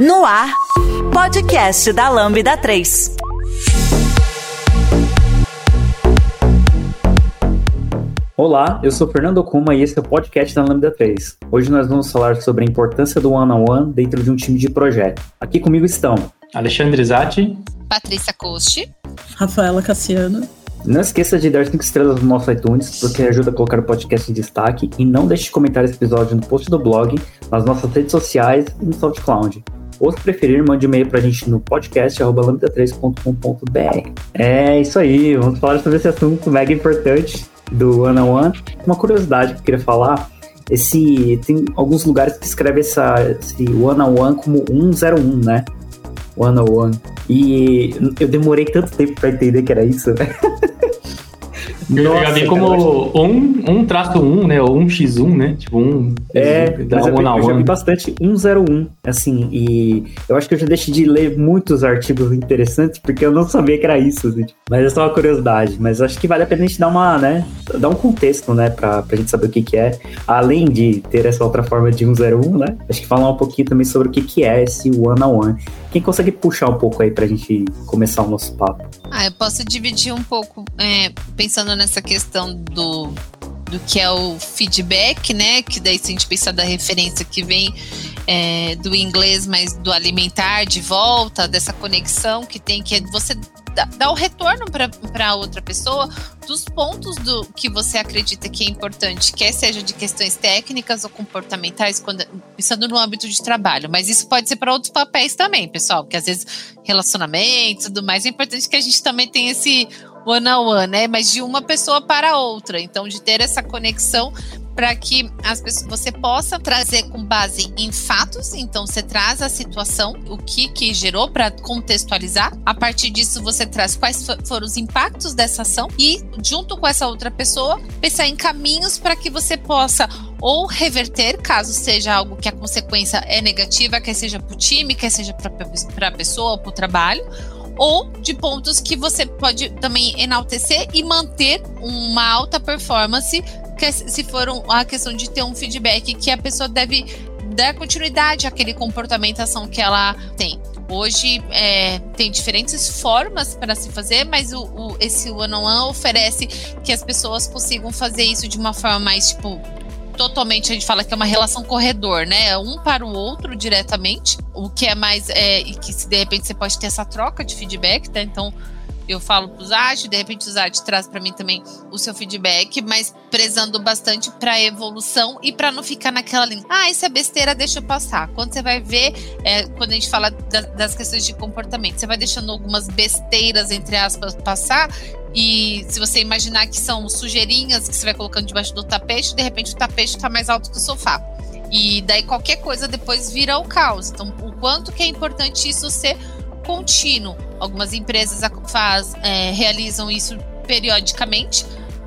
No ar, podcast da Lambda 3. Olá, eu sou Fernando Kuma e esse é o podcast da Lambda 3. Hoje nós vamos falar sobre a importância do one-on-one -on -one dentro de um time de projeto. Aqui comigo estão Alexandre Zatti, Patrícia Coste, Rafaela Cassiano. Não esqueça de dar 5 estrelas no nosso iTunes, porque ajuda a colocar o podcast em destaque. E não deixe de comentar esse episódio no post do blog, nas nossas redes sociais e no SoundCloud. Ou se preferir, mande um e-mail pra gente no podcast.lambda3.com.br. É isso aí, vamos falar sobre esse assunto mega importante do One on One. Uma curiosidade que eu queria falar, esse tem alguns lugares que escreve essa, esse One on One como 101, né? One on One. E eu demorei tanto tempo pra entender que era isso, né? Eu já vi como um, um traço um, né? Ou um x1, né? Tipo um. É, mas eu, eu já vi bastante 101, assim, e eu acho que eu já deixei de ler muitos artigos interessantes porque eu não sabia que era isso, assim, mas é só uma curiosidade. Mas acho que vale a pena a gente dar uma, né? Dar um contexto, né? Pra, pra gente saber o que, que é, além de ter essa outra forma de 101, né? Acho que falar um pouquinho também sobre o que, que é esse one on one. Quem consegue puxar um pouco aí pra gente começar o nosso papo? Ah, eu posso dividir um pouco, é, pensando nessa questão do, do que é o feedback, né? Que daí se a gente pensar da referência que vem é, do inglês, mas do alimentar de volta, dessa conexão que tem, que é você dar o retorno para outra pessoa dos pontos do que você acredita que é importante, quer seja de questões técnicas ou comportamentais, quando, pensando no âmbito de trabalho. Mas isso pode ser para outros papéis também, pessoal, porque às vezes relacionamento e tudo mais, é importante que a gente também tenha esse one on one, né? Mas de uma pessoa para outra. Então, de ter essa conexão para que as pessoas, você possa trazer com base em fatos. Então, você traz a situação, o que que gerou para contextualizar. A partir disso, você traz quais foram os impactos dessa ação e, junto com essa outra pessoa, pensar em caminhos para que você possa ou reverter, caso seja algo que a consequência é negativa, quer seja para o time, quer seja para a pessoa para o trabalho ou de pontos que você pode também enaltecer e manter uma alta performance, que se for a questão de ter um feedback que a pessoa deve dar continuidade àquele comportamento, ação que ela tem. Hoje é, tem diferentes formas para se fazer, mas o, o esse one-on-one -on -one oferece que as pessoas consigam fazer isso de uma forma mais tipo totalmente, a gente fala que é uma relação corredor, né? Um para o outro diretamente, o que é mais, é, e que se de repente você pode ter essa troca de feedback, tá? Então, eu falo para o Zat, de repente o Zat traz para mim também o seu feedback, mas prezando bastante para evolução e para não ficar naquela linha. Ah, isso é besteira, deixa eu passar. Quando você vai ver, é, quando a gente fala da, das questões de comportamento, você vai deixando algumas besteiras, entre aspas, passar. E se você imaginar que são sujeirinhas que você vai colocando debaixo do tapete, de repente o tapete está mais alto que o sofá. E daí qualquer coisa depois vira o caos. Então, o quanto que é importante isso ser contínuo. Algumas empresas faz, é, realizam isso periodicamente,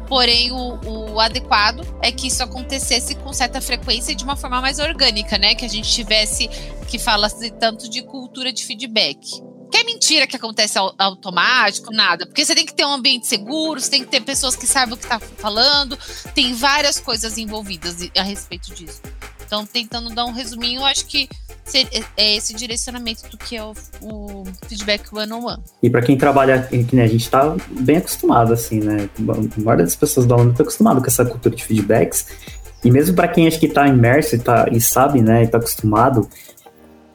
porém o, o, adequado é que isso acontecesse com certa frequência e de uma forma mais orgânica, né? Que a gente tivesse que fala tanto de cultura de feedback. Que é mentira que acontece automático, nada. Porque você tem que ter um ambiente seguro, você tem que ter pessoas que saibam o que está falando, tem várias coisas envolvidas a respeito disso. Então, tentando dar um resuminho, acho que é esse direcionamento do que é o, o feedback one-on-one. E para quem trabalha, que né, a gente está bem acostumado, assim, né? A maioria das pessoas da aula está acostumado com essa cultura de feedbacks. E mesmo para quem acha que está imerso e, tá, e sabe, né, e está acostumado,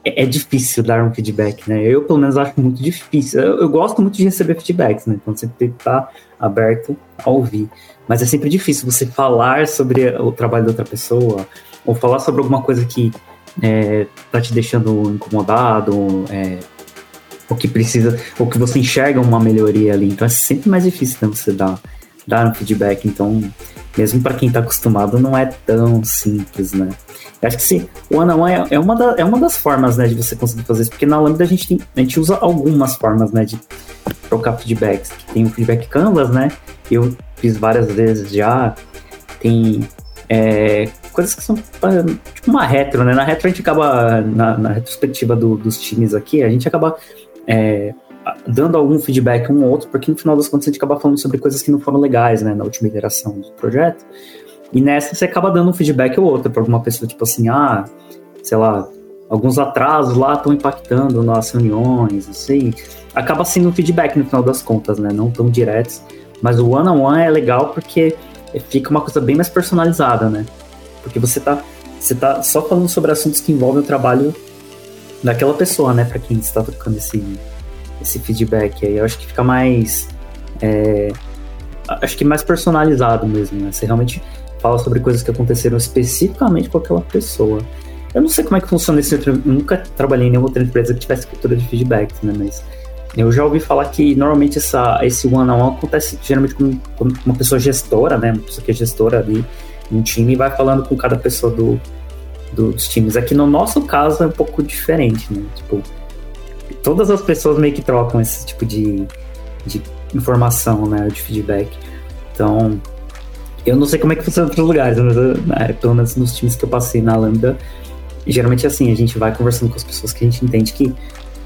é, é, difícil dar um feedback, né? Eu, pelo menos, acho muito difícil. Eu, eu gosto muito de receber feedbacks, né? Então, você tem que estar tá aberto a ouvir. Mas é sempre difícil você falar sobre o trabalho da outra pessoa, ou falar sobre alguma coisa que é, tá te deixando incomodado, é, o que precisa, ou que você enxerga uma melhoria ali. Então é sempre mais difícil né, você dar, dar um feedback. Então, mesmo para quem tá acostumado, não é tão simples, né? Eu acho que sim, o one on one é, é, uma da, é uma das formas, né, de você conseguir fazer isso, porque na Lambda a gente, tem, a gente usa algumas formas, né, de trocar feedbacks. Tem o feedback Canvas, né? Eu fiz várias vezes já. Tem é, coisas que são tipo uma retro, né? Na retro a gente acaba, na, na retrospectiva do, dos times aqui, a gente acaba é, dando algum feedback um ou outro, porque no final das contas a gente acaba falando sobre coisas que não foram legais, né? Na última iteração do projeto. E nessa você acaba dando um feedback ou outro para alguma pessoa, tipo assim, ah, sei lá, alguns atrasos lá estão impactando nas reuniões, assim. Acaba sendo um feedback no final das contas, né? Não tão diretos. Mas o one-on-one -on -one é legal porque fica uma coisa bem mais personalizada, né? Porque você tá, você tá só falando sobre assuntos que envolvem o trabalho daquela pessoa, né? Para quem está trocando esse, esse feedback aí. Eu acho que fica mais. É, acho que mais personalizado mesmo, né? Você realmente fala sobre coisas que aconteceram especificamente com aquela pessoa. Eu não sei como é que funciona esse. Eu nunca trabalhei em nenhuma outra empresa que tivesse cultura de feedback, né? Mas eu já ouvi falar que normalmente essa, esse one-on-one -on -one acontece geralmente com, com, uma pessoa gestora, né? Uma pessoa que é gestora ali um time e vai falando com cada pessoa do, do, dos times. Aqui no nosso caso é um pouco diferente, né? Tipo, todas as pessoas meio que trocam esse tipo de, de informação, né? De feedback. Então, eu não sei como é que funciona em outros lugares, mas né, pelo menos nos times que eu passei na Lambda, geralmente é assim, a gente vai conversando com as pessoas que a gente entende que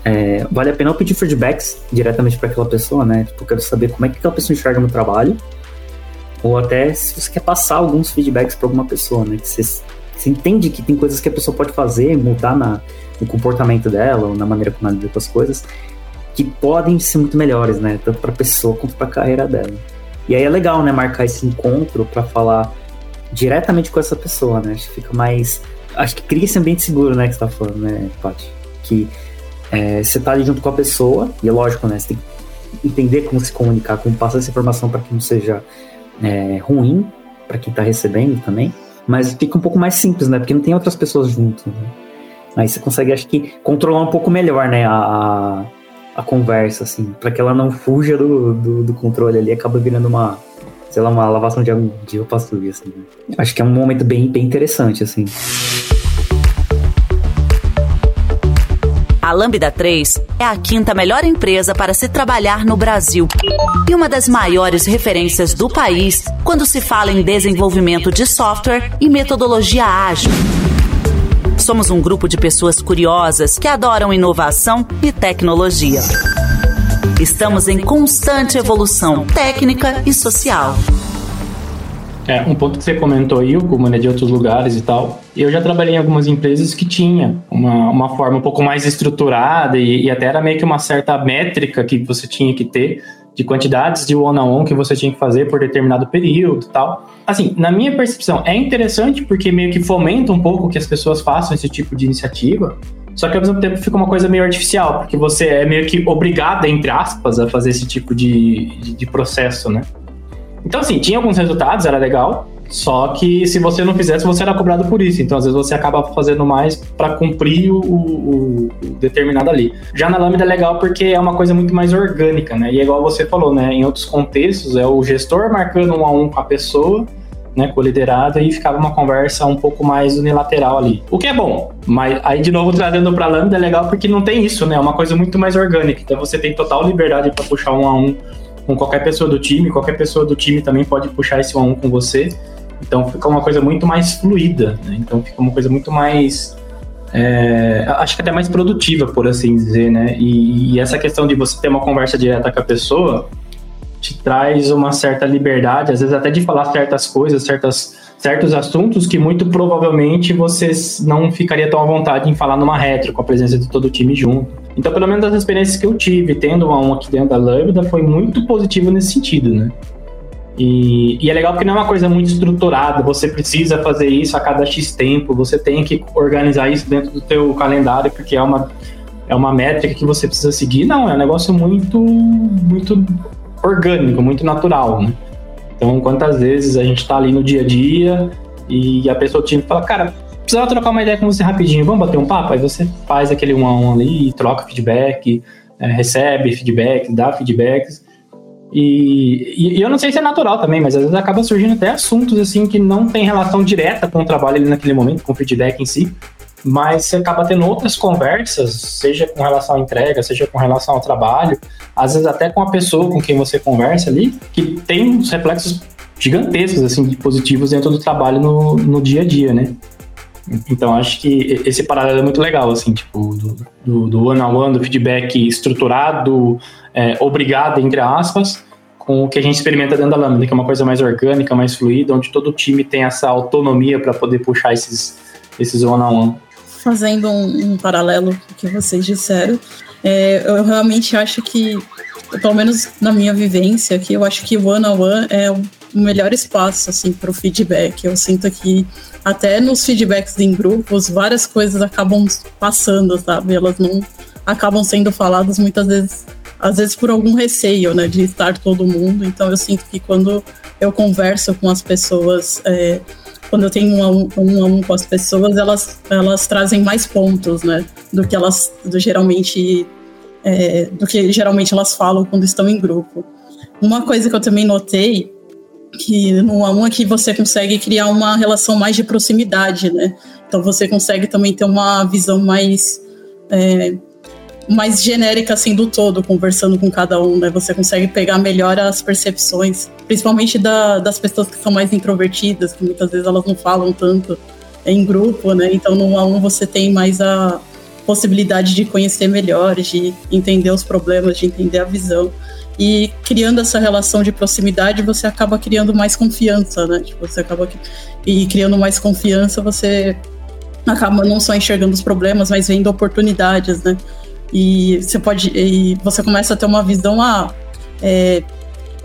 é, vale a pena eu pedir feedbacks diretamente para aquela pessoa, né? Tipo, eu quero saber como é que aquela pessoa enxerga no trabalho, ou até se você quer passar alguns feedbacks para alguma pessoa, né? Que você, você, entende que tem coisas que a pessoa pode fazer, mudar na, no comportamento dela, ou na maneira como ela lida com as coisas, que podem ser muito melhores, né? Tanto para a pessoa quanto para a carreira dela. E aí é legal, né? Marcar esse encontro para falar diretamente com essa pessoa, né? Acho que fica mais. Acho que cria esse ambiente seguro, né? Que você tá falando, né, Paty? Que é, você tá ali junto com a pessoa, e é lógico, né? Você tem que entender como se comunicar, como passar essa informação para que não seja é, ruim para quem tá recebendo também. Mas fica um pouco mais simples, né? Porque não tem outras pessoas junto. Né? Aí você consegue, acho que, controlar um pouco melhor, né? A, a conversa, assim, para que ela não fuja do, do, do controle ali, acaba virando uma, sei lá, uma lavação de, de roupa suja, assim. Né? Acho que é um momento bem, bem interessante, assim. A Lambda 3 é a quinta melhor empresa para se trabalhar no Brasil e uma das maiores referências do país quando se fala em desenvolvimento de software e metodologia ágil. Somos um grupo de pessoas curiosas que adoram inovação e tecnologia. Estamos em constante evolução técnica e social. É, um ponto que você comentou aí, como é de outros lugares e tal. Eu já trabalhei em algumas empresas que tinha uma, uma forma um pouco mais estruturada e, e até era meio que uma certa métrica que você tinha que ter de quantidades de one-on-one -on -one que você tinha que fazer por determinado período tal. Assim, na minha percepção, é interessante porque meio que fomenta um pouco que as pessoas façam esse tipo de iniciativa, só que ao mesmo tempo fica uma coisa meio artificial, porque você é meio que obrigado, entre aspas, a fazer esse tipo de, de, de processo, né? Então, assim, tinha alguns resultados, era legal. Só que se você não fizesse, você era cobrado por isso. Então, às vezes, você acaba fazendo mais para cumprir o, o, o, determinado ali. Já na Lambda é legal porque é uma coisa muito mais orgânica, né? E é igual você falou, né? Em outros contextos, é o gestor marcando um a um com a pessoa, né? Com o liderado, e ficava uma conversa um pouco mais unilateral ali. O que é bom. Mas aí, de novo, trazendo para Lambda é legal porque não tem isso, né? É uma coisa muito mais orgânica. Então, você tem total liberdade para puxar um a um com qualquer pessoa do time, qualquer pessoa do time também pode puxar esse one on um com você. Então fica uma coisa muito mais fluida, né? Então fica uma coisa muito mais. É, acho que até mais produtiva, por assim dizer, né? E, e, essa questão de você ter uma conversa direta com a pessoa te traz uma certa liberdade, às vezes até de falar certas coisas, certas, certos assuntos que muito provavelmente você não ficaria tão à vontade em falar numa retro, com a presença de todo o time junto. Então, pelo menos das experiências que eu tive, tendo uma um aqui dentro da Lambda, foi muito positivo nesse sentido, né? E, e, é legal porque não é uma coisa muito estruturada, você precisa fazer isso a cada X tempo, você tem que organizar isso dentro do teu calendário, porque é uma, é uma métrica que você precisa seguir. Não, é um negócio muito, muito orgânico, muito natural, né? Então, quantas vezes a gente está ali no dia a dia e a pessoa que fala, cara, precisava trocar uma ideia com você rapidinho, vamos bater um papo? Aí você faz aquele um a um ali, troca feedback, é, recebe feedback, dá feedbacks. E, e, eu não sei se é natural também, mas às vezes acaba surgindo até assuntos assim que não tem relação direta com o trabalho ali naquele momento, com o feedback em si, mas você acaba tendo outras conversas, seja com relação à entrega, seja com relação ao trabalho, às vezes até com a pessoa com quem você conversa ali, que tem uns reflexos gigantescos assim de positivos dentro do trabalho no, no dia a dia, né? Então acho que esse paralelo é muito legal, assim, tipo, do, do, do one on one, do feedback estruturado, é, obrigado, entre aspas, com o que a gente experimenta dentro da Lambda, que é uma coisa mais orgânica, mais fluida, onde todo time tem essa autonomia para poder puxar esses, esses one on one. fazendo um, um paralelo com o que vocês disseram, é, eu realmente acho que, pelo menos na minha vivência aqui, eu acho que o one on one é o melhor espaço assim para o feedback. Eu sinto que até nos feedbacks em grupos várias coisas acabam passando, sabe? Elas não acabam sendo faladas muitas vezes, às vezes por algum receio, né, de estar todo mundo. Então eu sinto que quando eu converso com as pessoas é, quando eu tenho um a um, um a um, com as pessoas, elas, elas trazem mais pontos, né? Do que elas do, geralmente é, do que geralmente elas falam quando estão em grupo. Uma coisa que eu também notei que no a um é que você consegue criar uma relação mais de proximidade, né? Então você consegue também ter uma visão mais é, mais genérica assim do todo, conversando com cada um, né? Você consegue pegar melhor as percepções, principalmente da, das pessoas que são mais introvertidas, que muitas vezes elas não falam tanto em grupo, né? Então no um a um você tem mais a possibilidade de conhecer melhor, de entender os problemas, de entender a visão. E criando essa relação de proximidade, você acaba criando mais confiança, né? Tipo, você acaba e criando mais confiança, você acaba não só enxergando os problemas, mas vendo oportunidades, né? E você pode. E você começa a ter uma visão, ah, é,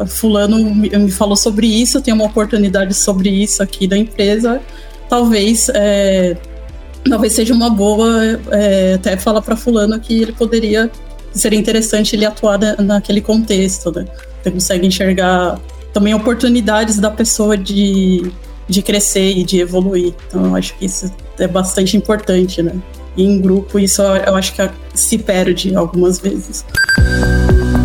fulano me falou sobre isso, eu tenho uma oportunidade sobre isso aqui da empresa. Talvez. É, talvez seja uma boa é, até falar para fulano que ele poderia seria interessante ele atuar naquele contexto, né? Você consegue enxergar também oportunidades da pessoa de, de crescer e de evoluir. Então, eu acho que isso é bastante importante, né? Em grupo, isso eu acho que se perde algumas vezes.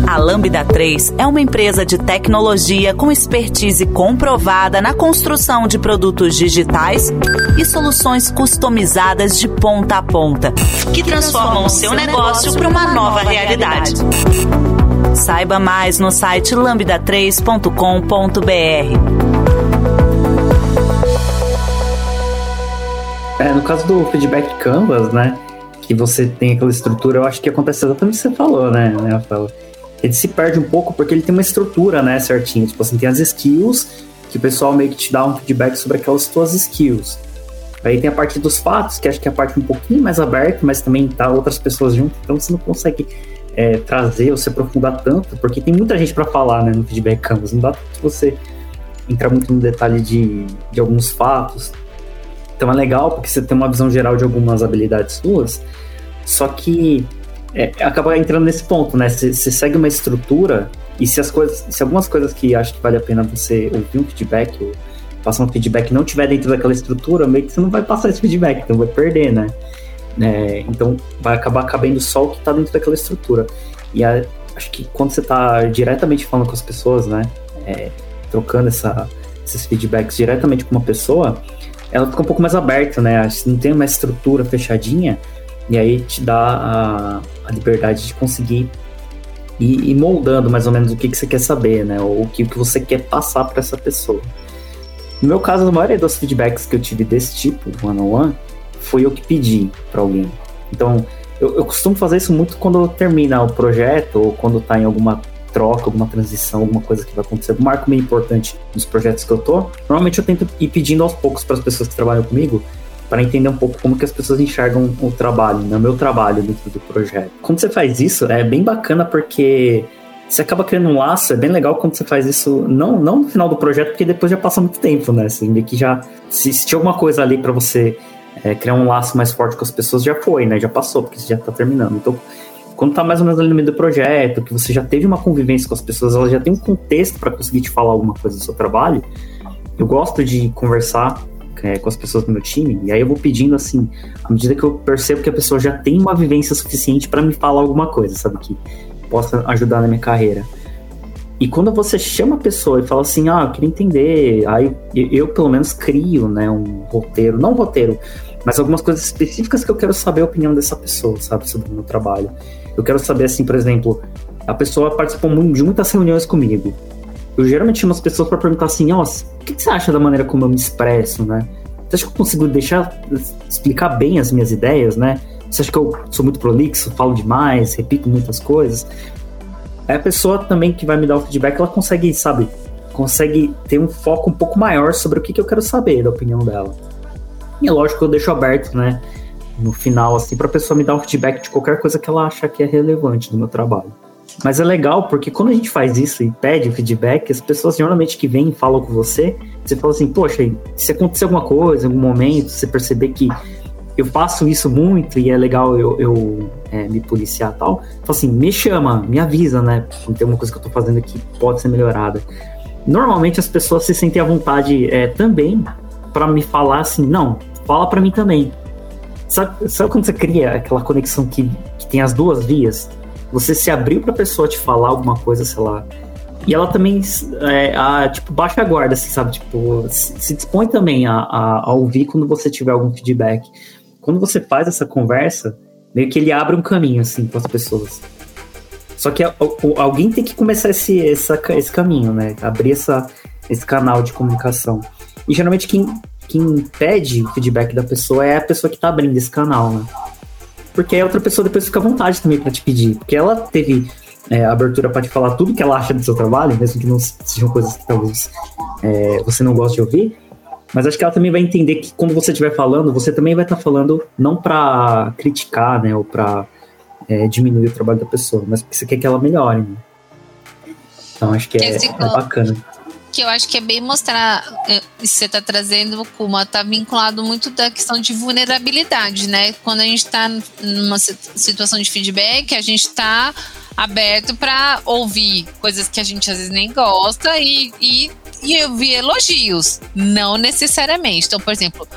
A Lambda 3 é uma empresa de tecnologia com expertise comprovada na construção de produtos digitais e soluções customizadas de ponta a ponta, que transformam o seu negócio para uma nova realidade. Saiba mais no site lambda3.com.br. É, no caso do feedback canvas, né? Que você tem aquela estrutura, eu acho que acontece exatamente o que você falou, né, né Rafael? Ele se perde um pouco porque ele tem uma estrutura, né, certinho. Tipo assim, tem as skills, que o pessoal meio que te dá um feedback sobre aquelas tuas skills. Aí tem a parte dos fatos, que acho que é a parte um pouquinho mais aberta, mas também tá outras pessoas junto, então você não consegue é, trazer ou se aprofundar tanto, porque tem muita gente para falar né, no feedback canvas. Não dá pra você entrar muito no detalhe de, de alguns fatos. Então é legal porque você tem uma visão geral de algumas habilidades suas, só que é, acaba entrando nesse ponto, né? Você, segue uma estrutura e se as coisas, se algumas coisas que acho que vale a pena você ouvir um feedback ou passar um feedback não tiver dentro daquela estrutura, meio que você não vai passar esse feedback, então vai perder, né? É, então vai acabar cabendo só o que está dentro daquela estrutura. E a, acho que quando você está diretamente falando com as pessoas, né? É, trocando essa, esses feedbacks diretamente com uma pessoa, ela fica um pouco mais aberta, né? Não tem uma estrutura fechadinha, e aí te dá a, a liberdade de conseguir ir, ir, moldando mais ou menos o que, que você quer saber, né? Ou o que, que você quer passar para essa pessoa. No meu caso, a maioria dos feedbacks que eu tive desse tipo, one-on-one, -on -one, foi eu que pedi para alguém. Então, eu, eu, costumo fazer isso muito quando termina o projeto ou quando tá em alguma troca, alguma transição, alguma coisa que vai acontecer, algum marco meio importante nos projetos que eu tô, normalmente eu tento ir pedindo aos poucos para as pessoas que trabalham comigo para entender um pouco como que as pessoas enxergam o trabalho, né, o meu trabalho dentro do projeto. Quando você faz isso, é bem bacana porque você acaba criando um laço, é bem legal quando você faz isso, não, não no final do projeto, porque depois já passa muito tempo, né? Você vê que já, se, se tinha alguma coisa ali para você é, criar um laço mais forte com as pessoas, já foi, né? Já passou, porque você já tá terminando. Então, quando tá mais ou menos no meio do projeto, que você já teve uma convivência com as pessoas, elas já tem um contexto para conseguir te falar alguma coisa do seu trabalho, eu gosto de conversar é, com as pessoas do meu time, e aí eu vou pedindo assim, à medida que eu percebo que a pessoa já tem uma vivência suficiente para me falar alguma coisa, sabe, que possa ajudar na minha carreira. E quando você chama a pessoa e fala assim, ah, eu queria entender, aí eu pelo menos crio, né, um roteiro, não um roteiro, mas algumas coisas específicas que eu quero saber a opinião dessa pessoa, sabe, sobre o meu trabalho. Eu quero saber, assim, por exemplo, a pessoa participou de muitas reuniões comigo. Eu geralmente chamo as pessoas para perguntar assim, ó, o que você acha da maneira como eu me expresso, né? Você acha que eu consigo deixar, explicar bem as minhas ideias, né? Você acha que eu sou muito prolixo, falo demais, repito muitas coisas? Aí a pessoa também que vai me dar o feedback, ela consegue, sabe, consegue ter um foco um pouco maior sobre o que, que eu quero saber da opinião dela. E é lógico que eu deixo aberto, né? No final, assim, pra pessoa me dar um feedback de qualquer coisa que ela acha que é relevante no meu trabalho. Mas é legal porque quando a gente faz isso e pede feedback, as pessoas geralmente que vêm e falam com você, você fala assim, poxa, se acontecer alguma coisa, em algum momento, você perceber que eu faço isso muito e é legal eu, eu é, me policiar e tal, fala assim, me chama, me avisa, né? Tem uma coisa que eu tô fazendo que pode ser melhorada. Normalmente as pessoas se sentem à vontade é, também para me falar assim, não, fala para mim também. Sabe, sabe, quando você cria aquela conexão que, que tem as duas vias? Você se abriu pra pessoa te falar alguma coisa, sei lá. E ela também, é, a, tipo, baixa a guarda, assim, sabe? Tipo, se, se dispõe também a, a, a, ouvir quando você tiver algum feedback. Quando você faz essa conversa, meio que ele abre um caminho, assim, para as pessoas. Só que alguém tem que começar esse, essa, esse caminho, né? Abrir essa, esse canal de comunicação. E geralmente quem, quem pede o feedback da pessoa é a pessoa que tá abrindo esse canal, né? Porque a outra pessoa depois fica à vontade também para te pedir. Porque ela teve é, abertura para te falar tudo que ela acha do seu trabalho, mesmo que não sejam coisas que talvez é, você não goste de ouvir. Mas acho que ela também vai entender que quando você estiver falando, você também vai estar tá falando não para criticar, né, ou para é, diminuir o trabalho da pessoa, mas porque você quer que ela melhore. Né? Então acho que é, é bacana que eu acho que é bem mostrar é, isso você está trazendo, Kuma, está vinculado muito da questão de vulnerabilidade, né? Quando a gente está numa situação de feedback, a gente está aberto para ouvir coisas que a gente às vezes nem gosta e, e, e ouvir elogios, não necessariamente. Então, por exemplo,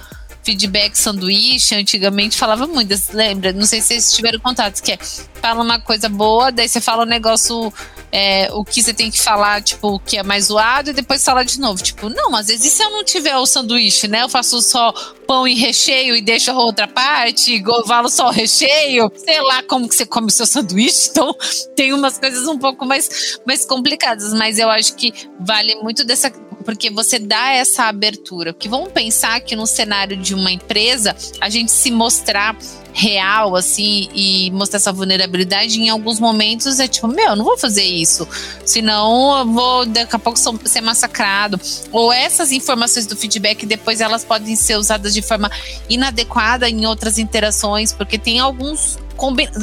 feedback sanduíche, antigamente falava muito, lembra? Não sei se vocês tiveram contatos, que é fala uma coisa boa, daí você fala um negócio é, o que você tem que falar, tipo, o que é mais zoado, e depois fala de novo. Tipo, não, às vezes e se eu não tiver o sanduíche, né? Eu faço só pão e recheio e deixo a outra parte, falo só o recheio, sei lá como que você come o seu sanduíche. Então, tem umas coisas um pouco mais, mais complicadas, mas eu acho que vale muito dessa porque você dá essa abertura. Porque vamos pensar que no cenário de uma empresa, a gente se mostrar real, assim, e mostrar essa vulnerabilidade, em alguns momentos é tipo, meu, não vou fazer isso, senão eu vou daqui a pouco ser massacrado. Ou essas informações do feedback, depois elas podem ser usadas de forma inadequada em outras interações, porque tem alguns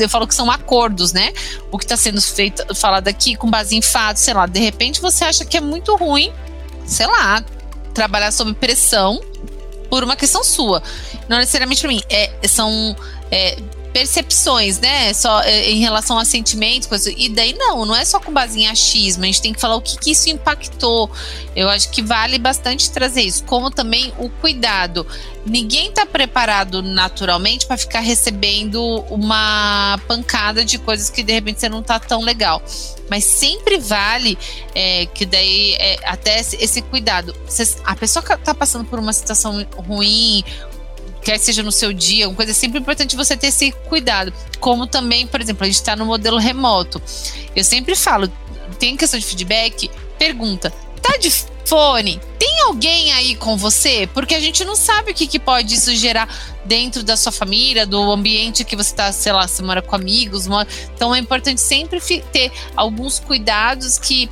eu falo que são acordos, né? O que está sendo feito, falado aqui com base em fatos, sei lá, de repente você acha que é muito ruim, sei lá, trabalhar sob pressão por uma questão sua. Não necessariamente para mim. É, são é, percepções, né? Só é, em relação a sentimentos, coisa. E daí não, não é só com base em achismo, a gente tem que falar o que, que isso impactou. Eu acho que vale bastante trazer isso, como também o cuidado. Ninguém está preparado naturalmente para ficar recebendo uma pancada de coisas que de repente você não tá tão legal. Mas sempre vale é, que daí é, até esse cuidado. a pessoa que tá passando por uma situação ruim, quer seja no seu dia, uma coisa é sempre importante você ter esse cuidado. Como também, por exemplo, a gente está no modelo remoto. Eu sempre falo, tem questão de feedback, pergunta, tá de fone? Tem alguém aí com você? Porque a gente não sabe o que, que pode isso gerar dentro da sua família, do ambiente que você está, sei lá, você mora com amigos. Mora... Então é importante sempre ter alguns cuidados que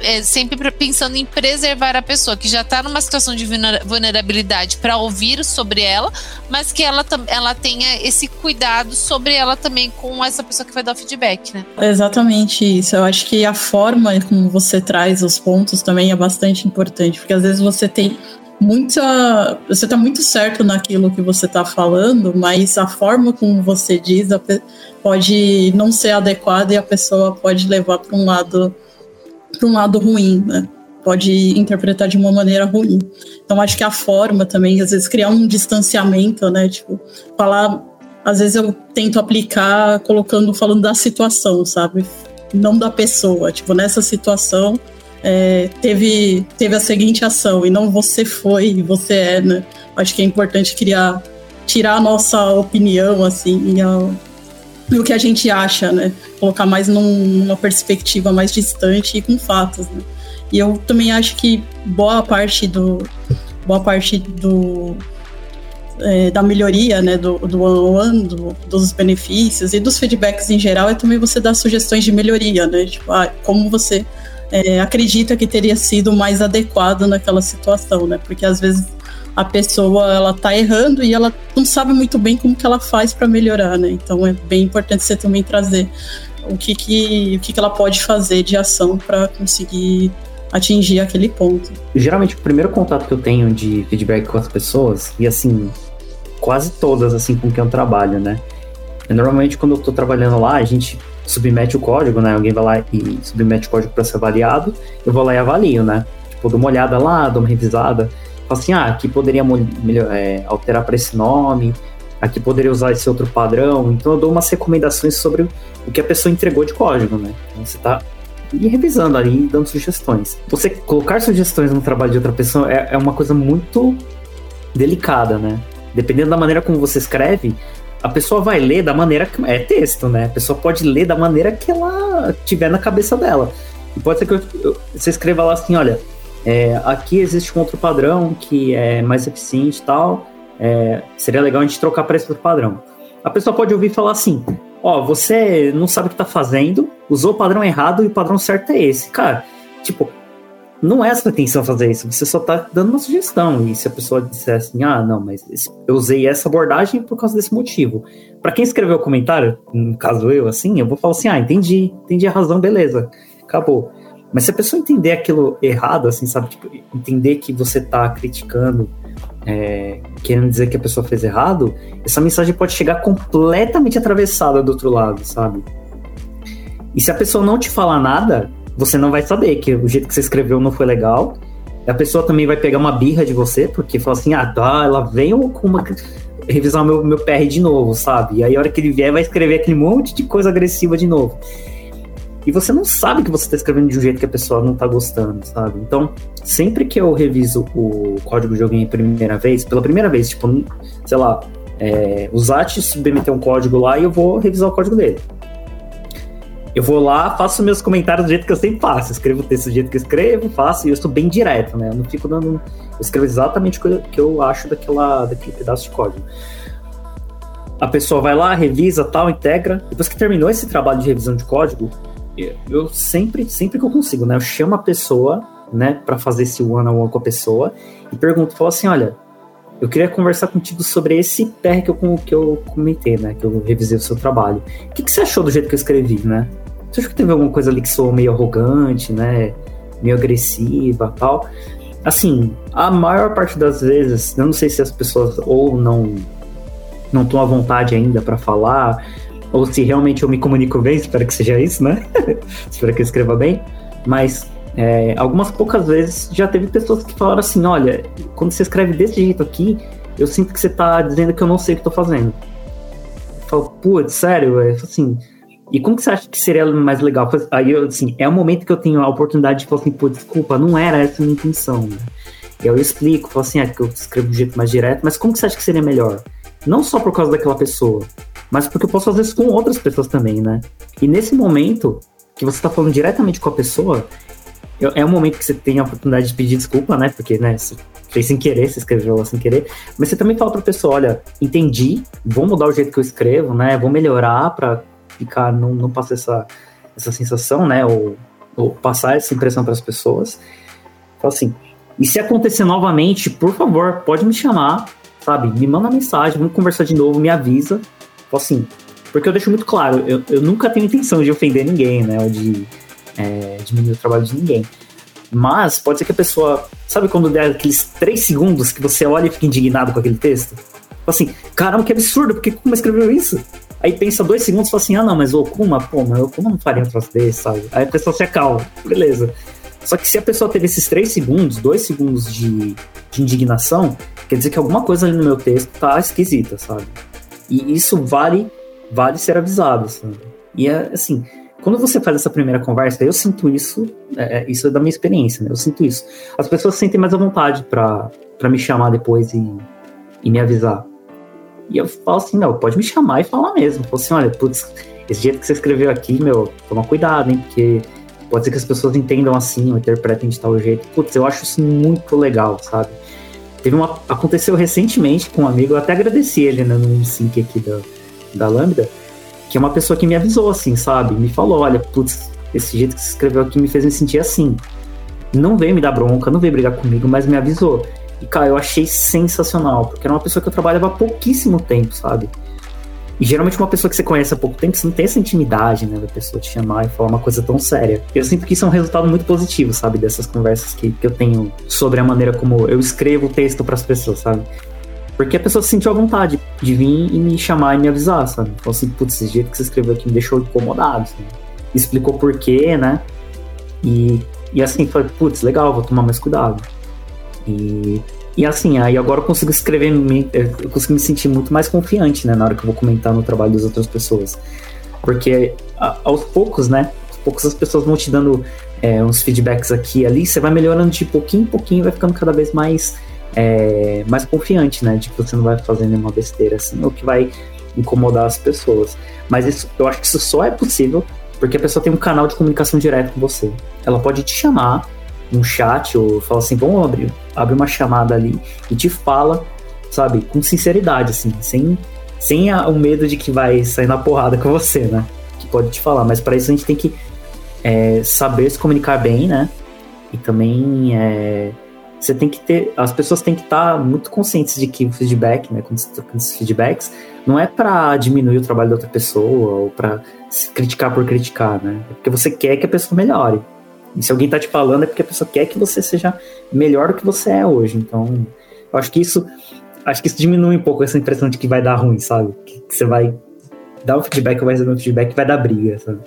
é, sempre pensando em preservar a pessoa que já está numa situação de vulnerabilidade para ouvir sobre ela, mas que ela, ela tenha esse cuidado sobre ela também com essa pessoa que vai dar o feedback, né? Exatamente isso. Eu acho que a forma como você traz os pontos também é bastante importante, porque às vezes você tem muita. Você está muito certo naquilo que você está falando, mas a forma como você diz pode não ser adequada e a pessoa pode levar para um lado para um lado ruim, né? Pode interpretar de uma maneira ruim. Então, acho que a forma também, às vezes, criar um distanciamento, né? Tipo, falar. Às vezes eu tento aplicar colocando, falando da situação, sabe? Não da pessoa. Tipo, nessa situação, é, teve, teve a seguinte ação, e não você foi, você é, né? Acho que é importante criar, tirar a nossa opinião, assim, e a, e o que a gente acha, né? Colocar mais num, numa perspectiva mais distante e com fatos, né? E eu também acho que boa parte do boa parte do é, da melhoria, né, do, do one, do, dos benefícios e dos feedbacks em geral é também você dar sugestões de melhoria, né? Tipo, ah, como você é, acredita que teria sido mais adequado naquela situação, né? Porque às vezes a pessoa ela tá errando e ela não sabe muito bem como que ela faz para melhorar, né? Então é bem importante você também trazer o que que, o que, que ela pode fazer de ação para conseguir atingir aquele ponto. Geralmente o primeiro contato que eu tenho de feedback com as pessoas, e assim, quase todas assim com quem eu trabalho, né? Normalmente quando eu tô trabalhando lá, a gente submete o código, né? Alguém vai lá e submete o código para ser avaliado, eu vou lá e avalio, né? Tipo, dou uma olhada lá, dou uma revisada, falo assim, ah, aqui poderia melhor, é, alterar para esse nome, aqui poderia usar esse outro padrão. Então eu dou umas recomendações sobre o que a pessoa entregou de código, né? Então você tá e revisando ali, dando sugestões. Você colocar sugestões no trabalho de outra pessoa é, é uma coisa muito delicada, né? Dependendo da maneira como você escreve, a pessoa vai ler da maneira que. É texto, né? A pessoa pode ler da maneira que ela tiver na cabeça dela. E pode ser que eu, eu, você escreva lá assim: olha, é, aqui existe um outro padrão que é mais eficiente e tal. É, seria legal a gente trocar para esse outro padrão. A pessoa pode ouvir falar assim: ó, você não sabe o que tá fazendo, usou o padrão errado e o padrão certo é esse. Cara, tipo, não é a sua intenção fazer isso, você só tá dando uma sugestão. E se a pessoa disser assim, ah, não, mas eu usei essa abordagem por causa desse motivo. Para quem escreveu o comentário, no caso eu, assim, eu vou falar assim, ah, entendi, entendi a razão, beleza, acabou. Mas se a pessoa entender aquilo errado, assim, sabe, tipo, entender que você tá criticando é, querendo dizer que a pessoa fez errado, essa mensagem pode chegar completamente atravessada do outro lado, sabe? E se a pessoa não te falar nada, você não vai saber que o jeito que você escreveu não foi legal. A pessoa também vai pegar uma birra de você, porque fala assim, ah, tá, ela veio com uma revisar meu, meu PR de novo, sabe? E aí a hora que ele vier vai escrever aquele monte de coisa agressiva de novo. E você não sabe que você está escrevendo de um jeito que a pessoa não está gostando, sabe? Então, sempre que eu reviso o código de alguém primeira vez, pela primeira vez, tipo, sei lá, é, o Zat submeteu um código lá e eu vou revisar o código dele. Eu vou lá, faço meus comentários do jeito que eu sempre faço. Escrevo o texto do jeito que eu escrevo, faço, e eu sou bem direto, né? Eu não fico dando. Eu escrevo exatamente o que eu acho daquela, daquele pedaço de código. A pessoa vai lá, revisa, tal, integra. Depois que terminou esse trabalho de revisão de código, eu sempre, sempre que eu consigo, né? Eu chamo a pessoa, né, para fazer esse one on one com a pessoa e pergunto, falo assim, olha, eu queria conversar contigo sobre esse PR que eu, que eu comentei, né? Que eu revisei o seu trabalho. O que, que você achou do jeito que eu escrevi, né? Você achou que teve alguma coisa ali que soou meio arrogante, né? Meio agressiva tal? Assim, a maior parte das vezes, eu não sei se as pessoas ou não não estão à vontade ainda para falar, ou se realmente eu me comunico bem, espero que seja isso, né? espero que eu escreva bem. Mas é, algumas poucas vezes já teve pessoas que falaram assim: olha, quando você escreve desse jeito aqui, eu sinto que você tá dizendo que eu não sei o que tô fazendo. Eu falo, putz, sério? É assim. E como que você acha que seria mais legal? Aí eu, assim, é o momento que eu tenho a oportunidade de falar assim, pô, desculpa, não era essa a minha intenção, né? E eu explico, falo assim, é que eu escrevo de um jeito mais direto, mas como que você acha que seria melhor? Não só por causa daquela pessoa, mas porque eu posso fazer isso com outras pessoas também, né? E nesse momento que você está falando diretamente com a pessoa, é um momento que você tem a oportunidade de pedir desculpa, né? Porque, né, você fez sem querer, você escreveu lá sem querer, mas você também fala para a pessoa, olha, entendi, vou mudar o jeito que eu escrevo, né? Vou melhorar para ficar, não, não passar essa, essa sensação, né? Ou, ou passar essa impressão para as pessoas. Então, assim, e se acontecer novamente, por favor, pode me chamar, sabe? Me manda mensagem, vamos conversar de novo, me avisa, Tipo assim, porque eu deixo muito claro, eu, eu nunca tenho intenção de ofender ninguém, né? Ou de é, diminuir o trabalho de ninguém. Mas pode ser que a pessoa. Sabe quando der aqueles três segundos que você olha e fica indignado com aquele texto? Tipo assim, caramba, que absurdo, porque Kuma escreveu isso? Aí pensa dois segundos e fala assim, ah não, mas o Kuma, pô, mas o Kuma não faria um troço desse, sabe? Aí a pessoa se acalma, beleza. Só que se a pessoa teve esses três segundos, dois segundos de, de indignação, quer dizer que alguma coisa ali no meu texto tá esquisita, sabe? E isso vale, vale ser avisado. E é assim, quando você faz essa primeira conversa, eu sinto isso, é, é isso é da minha experiência, né? Eu sinto isso. As pessoas sentem mais à vontade para me chamar depois e, e me avisar. E eu falo assim, não, pode me chamar e falar mesmo. Falo assim, olha, putz, esse jeito que você escreveu aqui, meu, toma cuidado, hein? Porque pode ser que as pessoas entendam assim ou interpretem de tal jeito. Putz, eu acho isso muito legal, sabe? Teve uma. Aconteceu recentemente com um amigo, eu até agradeci ele né, no sync aqui da, da Lambda, que é uma pessoa que me avisou, assim, sabe? Me falou, olha, putz, esse jeito que você escreveu aqui me fez me sentir assim. Não veio me dar bronca, não veio brigar comigo, mas me avisou. E, cara, eu achei sensacional, porque era uma pessoa que eu trabalhava há pouquíssimo tempo, sabe? E geralmente uma pessoa que você conhece há pouco tempo, você não tem essa intimidade, né, da pessoa te chamar e falar uma coisa tão séria. Eu sinto que isso é um resultado muito positivo, sabe, dessas conversas que, que eu tenho sobre a maneira como eu escrevo o texto para as pessoas, sabe? Porque a pessoa se sentiu à vontade de vir e me chamar e me avisar, sabe? Falou assim, putz, esse jeito que você escreveu aqui me deixou incomodado, sabe? Explicou por quê, né? E, e assim, falei, putz, legal, vou tomar mais cuidado. E e assim, aí agora eu consigo escrever, eu consigo me sentir muito mais confiante, né, na hora que eu vou comentar no trabalho das outras pessoas. Porque a, aos poucos, né, aos poucos as pessoas vão te dando é, uns feedbacks aqui e ali, você vai melhorando de pouquinho em pouquinho, vai ficando cada vez mais, é, mais confiante, né, de que você não vai fazer nenhuma besteira assim, ou que vai incomodar as pessoas. Mas isso, eu acho que isso só é possível porque a pessoa tem um canal de comunicação direto com você. Ela pode te chamar um chat ou fala assim, vamos abrir, abre uma chamada ali e te fala, sabe, com sinceridade, assim, sem, sem a, o medo de que vai sair na porrada com você, né? Que pode te falar, mas para isso a gente tem que é, saber se comunicar bem, né? E também é, você tem que ter, as pessoas têm que estar muito conscientes de que o feedback, né, quando você troca esses feedbacks, não é para diminuir o trabalho da outra pessoa ou para criticar por criticar, né? É porque você quer que a pessoa melhore. E se alguém tá te falando é porque a pessoa quer que você seja melhor do que você é hoje. Então, eu acho que isso acho que isso diminui um pouco essa impressão de que vai dar ruim, sabe? Que, que você vai dar um feedback, vai receber um feedback e vai dar briga, sabe?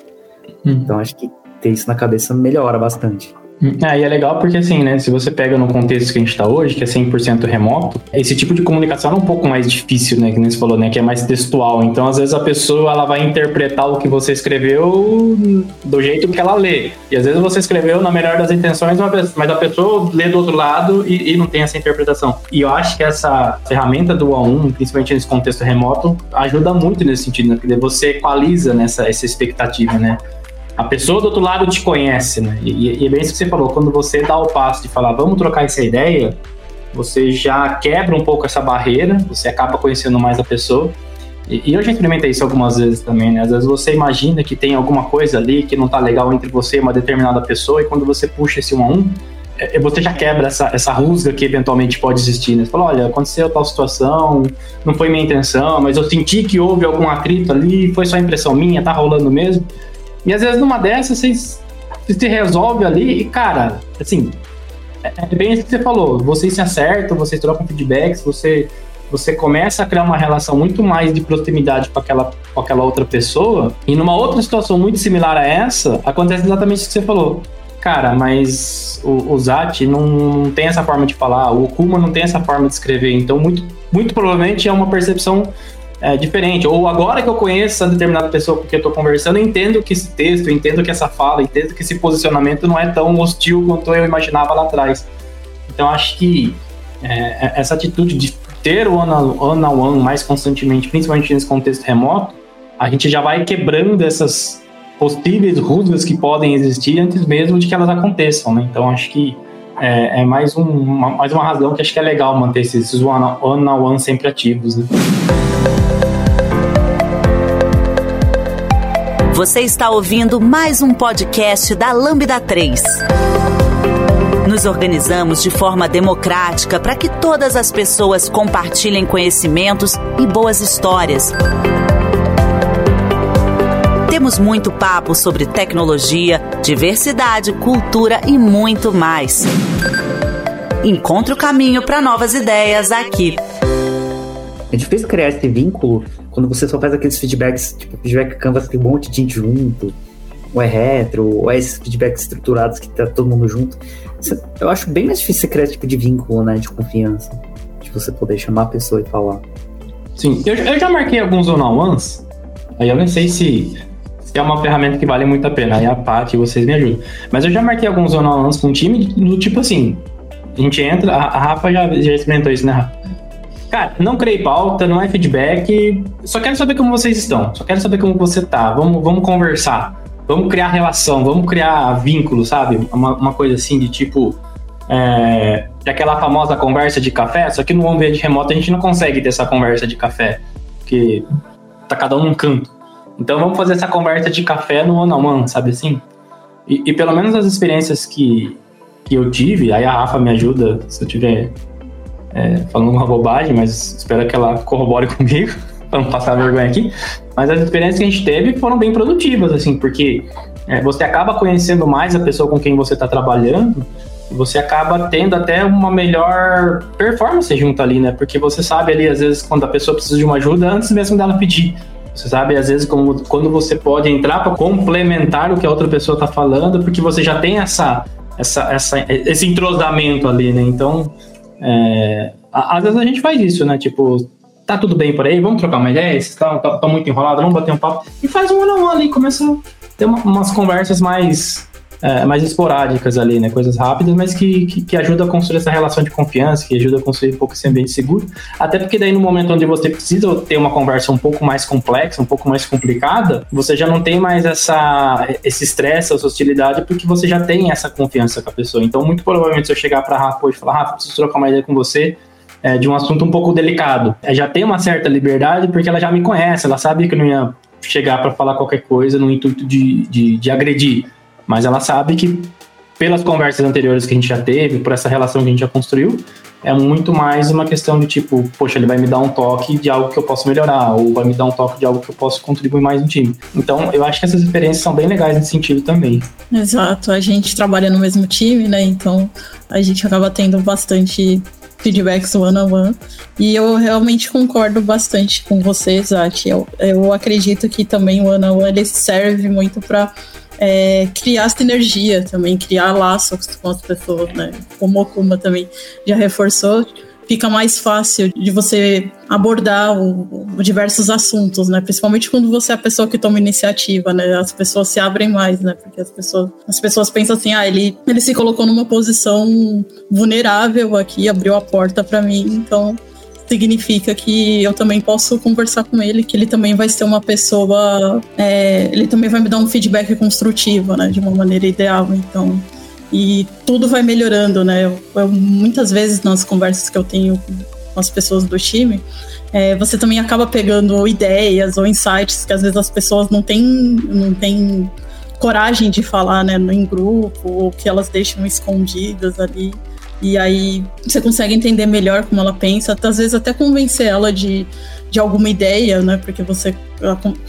Uhum. Então, acho que ter isso na cabeça melhora bastante. É, e é legal porque, assim, né, se você pega no contexto que a gente está hoje, que é 100% remoto, esse tipo de comunicação é um pouco mais difícil, né, que nem você falou, né, que é mais textual. Então, às vezes, a pessoa, ela vai interpretar o que você escreveu do jeito que ela lê. E, às vezes, você escreveu na melhor das intenções, mas a pessoa lê do outro lado e, e não tem essa interpretação. E eu acho que essa ferramenta do A1, principalmente nesse contexto remoto, ajuda muito nesse sentido, né, porque você equaliza nessa essa expectativa, né a pessoa do outro lado te conhece, né? E, e, é bem isso que você falou, quando você dá o passo de falar, vamos trocar essa ideia, você já quebra um pouco essa barreira, você acaba conhecendo mais a pessoa. E, e eu já experimentei isso algumas vezes também, né? Às vezes você imagina que tem alguma coisa ali que não tá legal entre você e uma determinada pessoa, e quando você puxa esse um a um, é, é, você já quebra essa, essa rusga que eventualmente pode existir, né? Você fala, olha, aconteceu tal situação, não foi minha intenção, mas eu senti que houve algum atrito ali, foi só impressão minha, tá rolando mesmo. E às vezes numa dessas vocês, se resolve ali e, cara, assim, é, é bem isso que você falou. Vocês se acertam, vocês trocam feedbacks, você, você começa a criar uma relação muito mais de proximidade com aquela, com aquela outra pessoa. E numa outra situação muito similar a essa, acontece exatamente o que você falou. Cara, mas o, o Zat não, tem essa forma de falar, o Okuma não tem essa forma de escrever, então muito, muito provavelmente é uma percepção é, diferente. Ou agora que eu conheço essa determinada pessoa porque eu estou conversando, eu entendo que esse texto, entendo que essa fala, entendo que esse posicionamento não é tão hostil quanto eu imaginava lá atrás. Então acho que é, essa atitude de ter o one-on-one mais constantemente, principalmente nesse contexto remoto, a gente já vai quebrando essas possíveis rusgas que podem existir antes mesmo de que elas aconteçam, né? Então acho que é, é mais, um, uma, mais uma razão que acho que é legal manter esses one-on-one -on -one sempre ativos, né? Você está ouvindo mais um podcast da Lambda 3. Nos organizamos de forma democrática para que todas as pessoas compartilhem conhecimentos e boas histórias. Temos muito papo sobre tecnologia, diversidade, cultura e muito mais. Encontre o caminho para novas ideias aqui. É difícil criar esse vínculo quando você só faz aqueles feedbacks, tipo, feedback canvas tem um monte de gente junto, ou é retro, ou é esses feedbacks estruturados que tá todo mundo junto. Eu acho bem mais difícil você criar tipo de vínculo, né, de confiança. De você poder chamar a pessoa e falar. Sim, eu, eu já marquei alguns one-on-ones, aí eu nem sei se, é uma ferramenta que vale muito a pena, aí a Paty vocês me ajudam. Mas eu já marquei alguns one-on-ones com um time do tipo assim, a gente entra, a, a Rafa já, já experimentou isso, né, Rafa? Cara, não criei pauta, não é feedback. Só quero saber como vocês estão. Só quero saber como você tá. Vamos, vamos conversar. Vamos criar relação. Vamos criar vínculo, sabe? Uma, uma coisa assim de tipo. É, aquela famosa conversa de café. Só que no ambiente remoto a gente não consegue ter essa conversa de café. Porque tá cada um num canto. Então vamos fazer essa conversa de café no one on one, sabe assim? E, e pelo menos as experiências que, que eu tive, aí a Rafa me ajuda se eu tiver é, falando uma bobagem, mas espero que ela corrobore comigo, para não passar vergonha aqui. Mas as experiências que a gente teve foram bem produtivas, assim, porque é, você acaba conhecendo mais a pessoa com quem você está trabalhando, você acaba tendo até uma melhor performance junto ali, né? Porque você sabe ali, às vezes, quando a pessoa precisa de uma ajuda, antes mesmo dela pedir. Você sabe, às vezes, como, quando você pode entrar para complementar o que a outra pessoa está falando, porque você já tem essa, essa, essa, esse entrosamento ali, né? Então, é, às vezes a gente faz isso, né? Tipo, tá tudo bem por aí, vamos trocar uma ideia, vocês estão tá, tá, muito enrolado, vamos bater um papo. E faz um ano a um ali, começa a ter uma, umas conversas mais é, mais esporádicas ali, né? Coisas rápidas, mas que, que, que ajuda a construir essa relação de confiança, que ajuda a construir um pouco esse ambiente seguro. Até porque daí no momento onde você precisa ter uma conversa um pouco mais complexa, um pouco mais complicada, você já não tem mais essa, esse estresse, essa hostilidade, porque você já tem essa confiança com a pessoa. Então, muito provavelmente, se eu chegar para Rafa hoje e falar, Rafa, preciso trocar uma ideia com você, é, de um assunto um pouco delicado. É, já tem uma certa liberdade porque ela já me conhece, ela sabe que eu não ia chegar para falar qualquer coisa no intuito de, de, de agredir. Mas ela sabe que, pelas conversas anteriores que a gente já teve, por essa relação que a gente já construiu, é muito mais uma questão de tipo, poxa, ele vai me dar um toque de algo que eu posso melhorar, ou vai me dar um toque de algo que eu posso contribuir mais no time. Então, eu acho que essas experiências são bem legais nesse sentido também. Exato, a gente trabalha no mesmo time, né? Então, a gente acaba tendo bastante feedbacks one on one. E eu realmente concordo bastante com você, Zati. Eu, eu acredito que também o one on one ele serve muito para é, criar sinergia também, criar laços com as pessoas, né? Como o Okuma também já reforçou, fica mais fácil de você abordar o, o, diversos assuntos, né? Principalmente quando você é a pessoa que toma iniciativa, né? As pessoas se abrem mais, né? Porque as pessoas, as pessoas pensam assim, ah, ele, ele se colocou numa posição vulnerável aqui, abriu a porta para mim, então significa que eu também posso conversar com ele, que ele também vai ser uma pessoa, é, ele também vai me dar um feedback construtivo, né, de uma maneira ideal, então e tudo vai melhorando, né? Eu, eu, muitas vezes nas conversas que eu tenho com as pessoas do time, é, você também acaba pegando ideias ou insights que às vezes as pessoas não têm, não têm coragem de falar, né, em grupo, ou que elas deixam escondidas ali. E aí você consegue entender melhor como ela pensa, às vezes até convencer ela de, de alguma ideia, né? Porque você,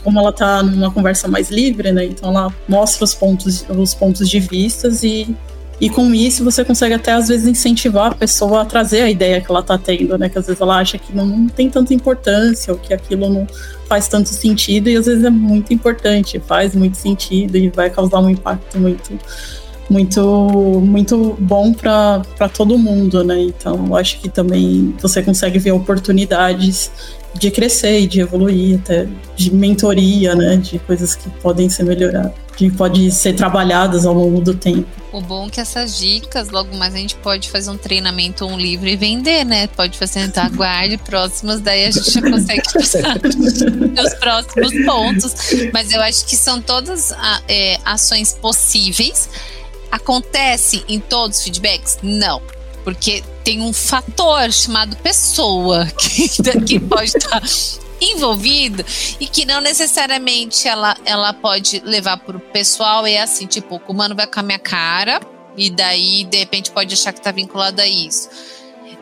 como ela tá numa conversa mais livre, né? Então ela mostra os pontos, os pontos de vistas e, e com isso você consegue até às vezes incentivar a pessoa a trazer a ideia que ela tá tendo, né? Que às vezes ela acha que não, não tem tanta importância ou que aquilo não faz tanto sentido e às vezes é muito importante, faz muito sentido e vai causar um impacto muito muito muito bom para todo mundo, né? Então, eu acho que também você consegue ver oportunidades de crescer e de evoluir, até de mentoria, né? De coisas que podem ser melhoradas, que podem ser trabalhadas ao longo do tempo. O bom é que essas dicas, logo mais a gente pode fazer um treinamento, um livro e vender, né? Pode facilitar, aguarde próximas, daí a gente já consegue passar os próximos pontos. Mas eu acho que são todas é, ações possíveis Acontece em todos os feedbacks? Não. Porque tem um fator chamado pessoa que, que pode estar envolvido e que não necessariamente ela, ela pode levar para o pessoal. É assim, tipo, o mano vai com a minha cara e daí, de repente, pode achar que está vinculado a isso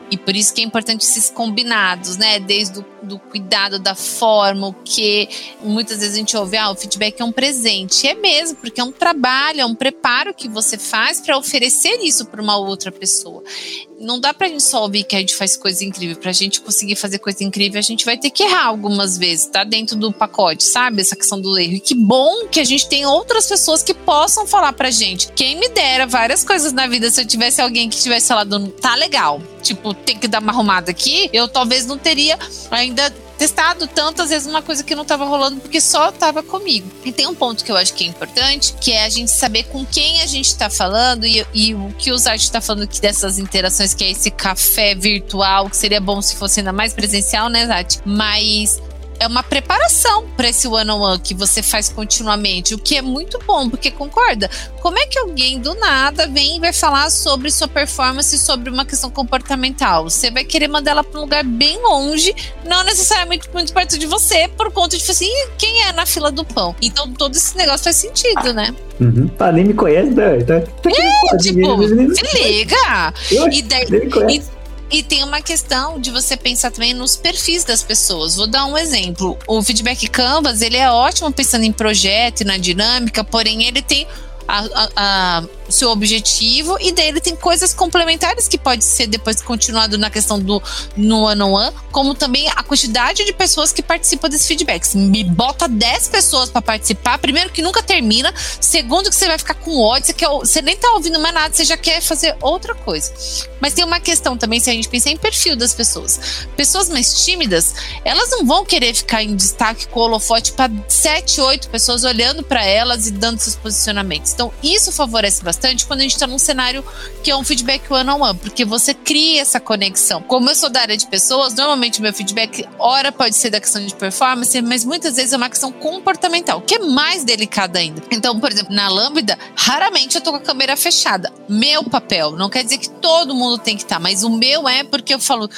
e por isso que é importante esses combinados, né? Desde o do cuidado, da forma, o que muitas vezes a gente ouve, ah, o feedback é um presente. E é mesmo, porque é um trabalho, é um preparo que você faz para oferecer isso para uma outra pessoa. Não dá pra gente só ouvir que a gente faz coisa incrível. Pra gente conseguir fazer coisa incrível, a gente vai ter que errar algumas vezes, tá? Dentro do pacote, sabe? Essa questão do erro. E que bom que a gente tem outras pessoas que possam falar pra gente. Quem me dera várias coisas na vida se eu tivesse alguém que tivesse falado, tá legal. Tipo, tem que dar uma arrumada aqui. Eu talvez não teria ainda testado tantas vezes uma coisa que não estava rolando porque só estava comigo. E tem um ponto que eu acho que é importante, que é a gente saber com quem a gente está falando e, e, o que o Zart está falando aqui dessas interações, que é esse café virtual, que seria bom se fosse ainda mais presencial, né, Zat? Mas é uma preparação para esse one-on-one que você faz continuamente, o que é muito bom, porque concorda? Como é que alguém do nada vem e vai falar sobre sua performance, sobre uma questão comportamental? Você vai querer mandar ela para um lugar bem longe, não necessariamente muito perto de você, por conta de assim, quem é na fila do pão? Então todo esse negócio faz sentido, né? Uhum. Ah, nem me conhece, né? Tá, tá é, tipo, se liga! Eu, e daí, E tem uma questão de você pensar também nos perfis das pessoas. Vou dar um exemplo. O feedback Canvas, ele é ótimo pensando em projeto e na dinâmica, porém ele tem a, a, a, o seu objetivo e daí ele tem coisas complementares que pode ser depois continuado na questão do no one on one, como também a quantidade de pessoas que participam desses feedbacks. Me bota 10 pessoas para participar, primeiro que nunca termina, segundo que você vai ficar com ódio, você, quer, você nem tá ouvindo mais nada, você já quer fazer outra coisa. Mas tem uma questão também, se a gente pensar em perfil das pessoas. Pessoas mais tímidas, elas não vão querer ficar em destaque com o holofote para 7, 8 pessoas olhando para elas e dando seus posicionamentos. Então, isso favorece bastante quando a gente está num cenário que é um feedback one-on-one, -on -one, porque você cria essa conexão. Como eu sou da área de pessoas, normalmente meu feedback, ora pode ser da questão de performance, mas muitas vezes é uma questão comportamental, que é mais delicada ainda. Então, por exemplo, na Lambda, raramente eu tô com a câmera fechada. Meu papel, não quer dizer que todo mundo tem que estar, tá, mas o meu é porque eu falo,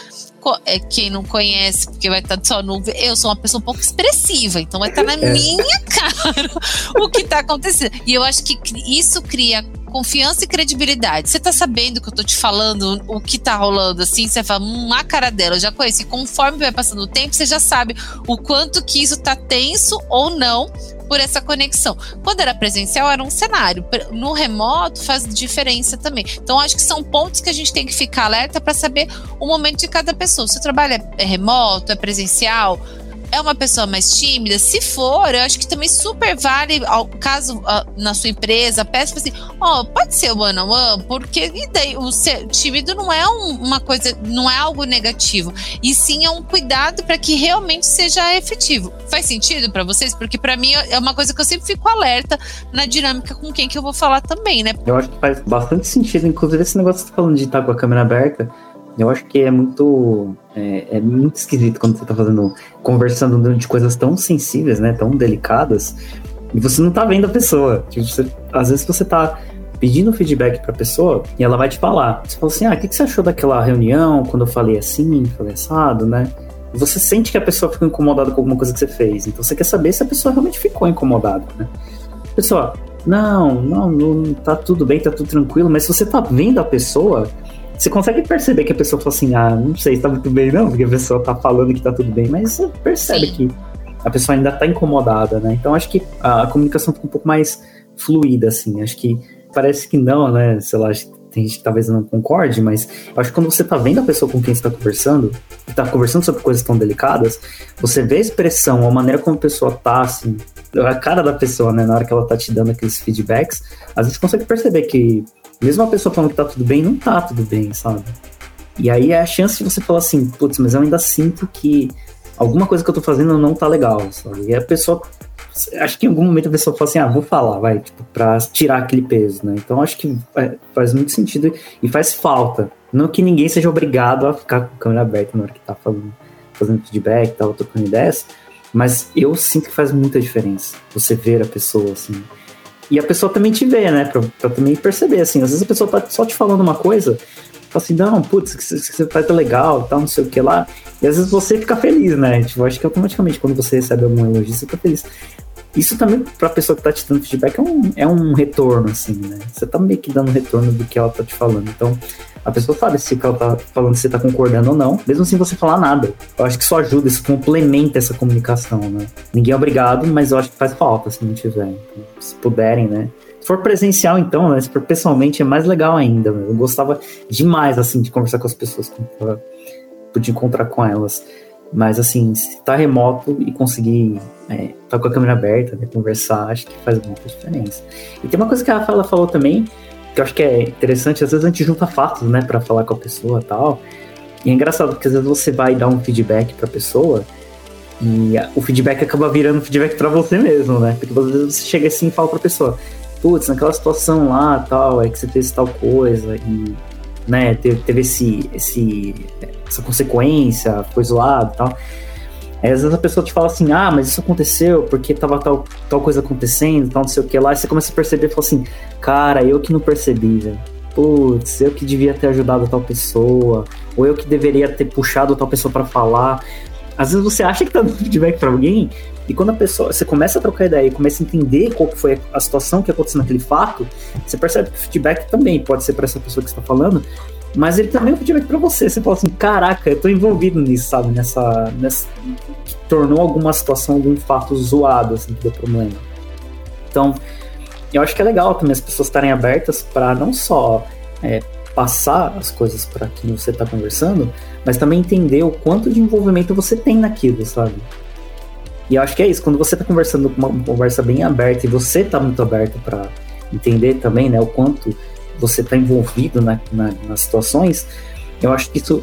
quem não conhece, porque vai estar só no. Eu sou uma pessoa um pouco expressiva, então vai estar na é. minha cara o que está acontecendo. E eu acho que isso cria confiança e credibilidade. Você tá sabendo que eu tô te falando o que tá rolando assim, você fala, hum, a cara dela, eu já conheço. E conforme vai passando o tempo, você já sabe o quanto que isso tá tenso ou não por essa conexão. Quando era presencial, era um cenário. No remoto, faz diferença também. Então, acho que são pontos que a gente tem que ficar alerta para saber o momento de cada pessoa. Se o trabalho é remoto, é presencial, é uma pessoa mais tímida, se for, eu acho que também super vale, ao caso uh, na sua empresa, peça assim, ó, oh, pode ser one on one, porque e daí, o ser tímido não é um, uma coisa, não é algo negativo, e sim é um cuidado para que realmente seja efetivo. Faz sentido para vocês? Porque para mim é uma coisa que eu sempre fico alerta na dinâmica com quem que eu vou falar também, né? Eu acho que faz bastante sentido, inclusive esse negócio que você tá falando de estar com a câmera aberta, eu acho que é muito é, é, muito esquisito quando você tá fazendo conversando de coisas tão sensíveis, né, tão delicadas, e você não tá vendo a pessoa. Tipo, você, às vezes você tá pedindo feedback pra pessoa e ela vai te falar. Você fala assim: "Ah, o que, que você achou daquela reunião quando eu falei assim, falei assado, né?" Você sente que a pessoa ficou incomodada com alguma coisa que você fez. Então você quer saber se a pessoa realmente ficou incomodada, né? A pessoa, não, não, não, tá tudo bem, tá tudo tranquilo, mas se você tá vendo a pessoa, você consegue perceber que a pessoa fala assim, ah, não sei se tá muito bem, não, porque a pessoa tá falando que tá tudo bem, mas você percebe Sim. que a pessoa ainda tá incomodada, né? Então acho que a, comunicação fica um pouco mais fluida, assim. Acho que parece que não, né? Sei lá, tem gente que talvez não concorde, mas acho que quando você tá vendo a pessoa com quem você tá conversando, e tá conversando sobre coisas tão delicadas, você vê a expressão, a maneira como a pessoa tá, assim, a cara da pessoa, né, na hora que ela tá te dando aqueles feedbacks, às vezes você consegue perceber que mesmo a pessoa falando que tá tudo bem, não tá tudo bem, sabe? E aí é a chance de você falar assim, putz, mas eu ainda sinto que alguma coisa que eu tô fazendo não tá legal, sabe? E a pessoa. Acho que em algum momento a pessoa fala assim, ah, vou falar, vai, tipo, pra tirar aquele peso, né? Então acho que faz muito sentido e faz falta. Não que ninguém seja obrigado a ficar com a câmera aberta na hora que tá falando, fazendo feedback e tal, trocando ideias, mas eu sinto que faz muita diferença você ver a pessoa, assim. E a pessoa também te vê, né? Pra, pra também perceber, assim. Às vezes a pessoa tá só te falando uma coisa, fala assim, não, putz, você faz tá legal, tal, não sei o que lá. E às vezes você fica feliz, né? Tipo, acho que automaticamente quando você recebe algum elogio, você fica feliz. Isso também, pra pessoa que tá te dando feedback, é um, é um retorno, assim, né? Você tá meio que dando retorno do que ela tá te falando. Então, a pessoa sabe se ela tá falando se tá concordando ou não, mesmo sem você falar nada. Eu acho que isso ajuda, isso complementa essa comunicação, né? Ninguém é obrigado, mas eu acho que faz falta se não tiver. Então, se puderem, né? Se for presencial, então, né? Se for pessoalmente, é mais legal ainda. Né? Eu gostava demais, assim, de conversar com as pessoas, podia encontrar com elas. Mas, assim, se tá remoto e conseguir é, tá com a câmera aberta, né, conversar, acho que faz muita diferença. E tem uma coisa que a Rafaela falou também, que eu acho que é interessante, às vezes a gente junta fatos, né, para falar com a pessoa e tal. E é engraçado, porque às vezes você vai dar um feedback pra pessoa e o feedback acaba virando feedback para você mesmo, né? Porque às vezes você chega assim e fala pra pessoa, putz, naquela situação lá, tal, é que você fez tal coisa e, né, teve, teve esse, esse, essa consequência, foi zoado e tal. Aí às vezes a pessoa te fala assim, ah, mas isso aconteceu porque tava tal, tal coisa acontecendo, tal não sei o que lá, e você começa a perceber e fala assim, cara, eu que não percebi, velho. Putz, eu que devia ter ajudado tal pessoa, ou eu que deveria ter puxado tal pessoa para falar. Às vezes você acha que tá dando feedback pra alguém, e quando a pessoa, você começa a trocar ideia e começa a entender qual foi a situação que aconteceu naquele fato, você percebe que o feedback também pode ser para essa pessoa que está falando, Mas ele também é um feedback para você. Você fala assim, caraca, eu tô envolvido nisso, sabe? Nessa. nessa que tornou alguma situação, algum fato zoado, assim, que deu problema. Então, eu acho que é legal também as pessoas estarem abertas para não só é, passar as coisas para quem você está conversando, mas também entender o quanto de envolvimento você tem naquilo, sabe? E eu acho que é isso, quando você está conversando com uma conversa bem aberta e você está muito aberto para entender também, né, o quanto você está envolvido na, na, nas situações, eu acho que isso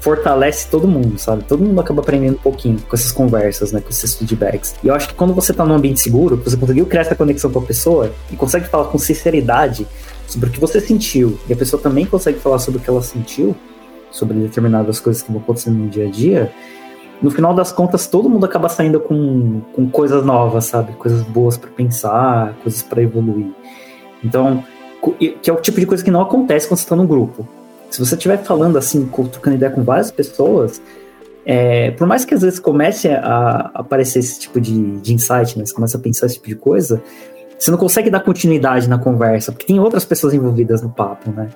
fortalece todo mundo, sabe? Todo mundo acaba aprendendo um pouquinho com essas conversas, né? Com esses feedbacks. E eu acho que quando você tá num ambiente seguro, você conseguiu criar essa conexão com a pessoa e consegue falar com sinceridade sobre o que você sentiu, e a pessoa também consegue falar sobre o que ela sentiu, sobre determinadas coisas que vão acontecendo no dia a dia, no final das contas, todo mundo acaba saindo com, com coisas novas, sabe? Coisas boas para pensar, coisas para evoluir. Então, que é o tipo de coisa que não acontece quando você está no grupo. Se você estiver falando assim, trocando ideia com várias pessoas, é, por mais que às vezes comece a, aparecer esse tipo de, de insight, né? Você começa a pensar esse tipo de coisa, você não consegue dar continuidade na conversa, porque tem outras pessoas envolvidas no papo, né?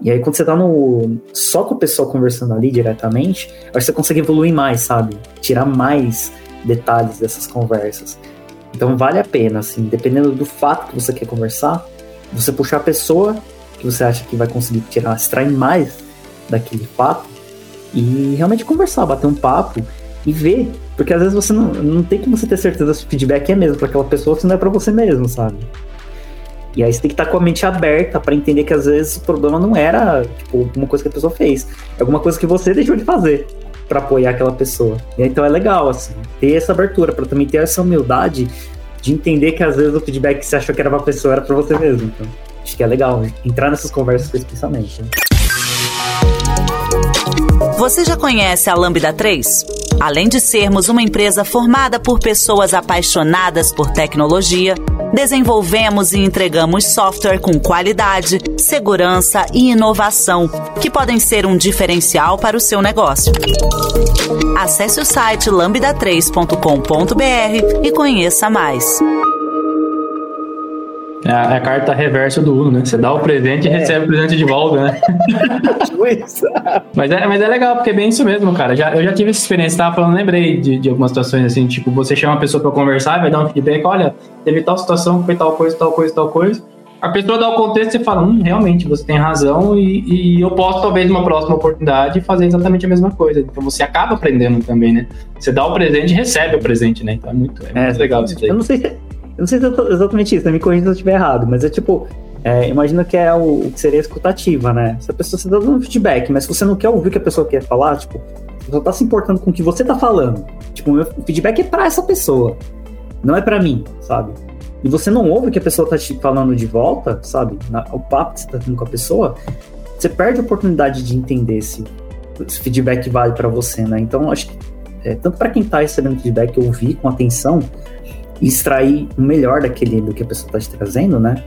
E aí, quando você tá no, só com a pessoa conversando ali diretamente, acho que você consegue evoluir mais, sabe? Tirar mais detalhes dessas conversas. Então, vale a pena, assim, dependendo do fato que você quer conversar, você puxar a pessoa que você acha que vai conseguir tirar, extrair mais daquele papo e realmente conversar, bater um papo e ver. Porque às vezes você não, não tem como você ter certeza se o feedback é mesmo para aquela pessoa se não é para você mesmo, sabe? E aí você tem que estar tá com a mente aberta para entender que às vezes o problema não era tipo, alguma coisa que a pessoa fez, é alguma coisa que você deixou de fazer para apoiar aquela pessoa. E então é legal assim, ter essa abertura para também ter essa humildade de entender que às vezes o feedback que você achou que era pra pessoa era para você mesmo. Então. Acho que é legal entrar nessas conversas especialmente. Né? Você já conhece a Lambda 3? Além de sermos uma empresa formada por pessoas apaixonadas por tecnologia, desenvolvemos e entregamos software com qualidade, segurança e inovação, que podem ser um diferencial para o seu negócio. Acesse o site lambda3.com.br e conheça mais. É a, é a, carta reversa do Uno, né? Você dá o presente é. e recebe o presente de volta, né? mas, é, mas é legal, porque é bem isso mesmo, cara. Já, eu já tive essa experiência, tava falando, lembrei de, de algumas situações assim, tipo, você chama uma pessoa pra conversar, vai dar um feedback, olha, teve tal situação, foi tal coisa, tal coisa, tal coisa. A pessoa dá o contexto e fala, hum, realmente, você tem razão e, e eu posso, talvez, numa próxima oportunidade, fazer exatamente a mesma coisa. Então você acaba aprendendo também, né? Você dá o presente e recebe o presente, né? Então é muito, é muito é, legal isso daí. Eu não sei se eu não sei se é exatamente isso, né? me corrija se eu estiver errado, mas é tipo, é, imagina que é o, o, que seria escutativa, né? Se a pessoa dá dando feedback, mas se você não quer ouvir o que a pessoa quer falar, tipo, você só tá se importando com o que você tá falando. Tipo, o meu feedback é pra essa pessoa, não é para mim, sabe? E você não ouve o que a pessoa tá te falando de volta, sabe? Na, o papo que você tá tendo com a pessoa, você perde a oportunidade de entender se esse feedback vale para você, né? Então, acho que é, tanto para quem tá recebendo feedback, ouvir com atenção, extrair o melhor daquele do que a pessoa está te trazendo, né?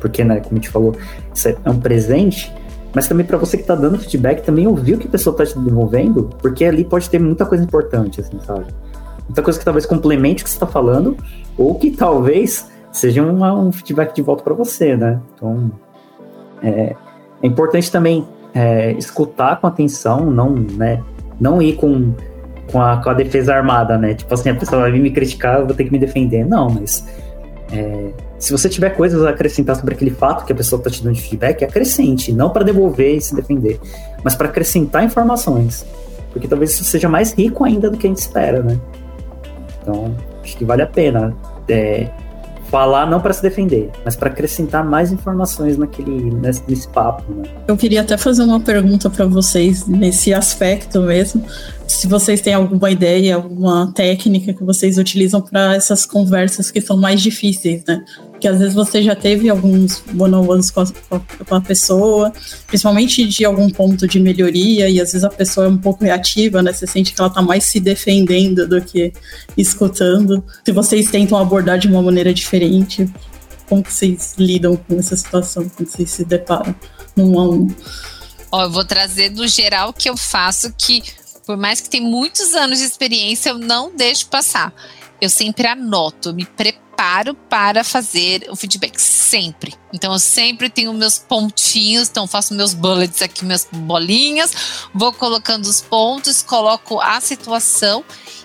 Porque, né, como a gente falou, isso é um presente, mas também para você que está dando feedback, também ouvir o que a pessoa está te desenvolvendo, porque ali pode ter muita coisa importante, assim, sabe? Muita coisa que talvez complemente o que você está falando, ou que talvez seja uma, um feedback de volta para você, né? Então, é, é importante também é, escutar com atenção, não, né, não ir com com a, com a defesa armada, né? Tipo assim, a pessoa vai vir me criticar, eu vou ter que me defender. Não, mas é, se você tiver coisas a acrescentar sobre aquele fato que a pessoa está te dando de feedback, acrescente, não para devolver e se defender, mas para acrescentar informações, porque talvez isso seja mais rico ainda do que a gente espera, né? Então, acho que vale a pena é, falar não para se defender, mas para acrescentar mais informações naquele nesse, nesse papo. Né? Eu queria até fazer uma pergunta para vocês nesse aspecto mesmo, se vocês têm alguma ideia, alguma técnica que vocês utilizam para essas conversas que são mais difíceis, né? Porque às vezes você já teve alguns one-on-ones com, com, a pessoa, principalmente de algum ponto de melhoria, e às vezes a pessoa é um pouco reativa, né? Você sente que ela está mais se defendendo do que escutando. Se vocês tentam abordar de uma maneira diferente, como que vocês lidam com essa situação, quando vocês se deparam num a um? Ó, eu vou trazer do geral que eu faço que por mais que tenha muitos anos de experiência, eu não deixo passar. Eu sempre anoto, me preparo preparo para fazer o feedback, sempre. Então, eu sempre tenho meus pontinhos, então faço meus bullets aqui, minhas bolinhas, vou colocando os pontos, coloco a situação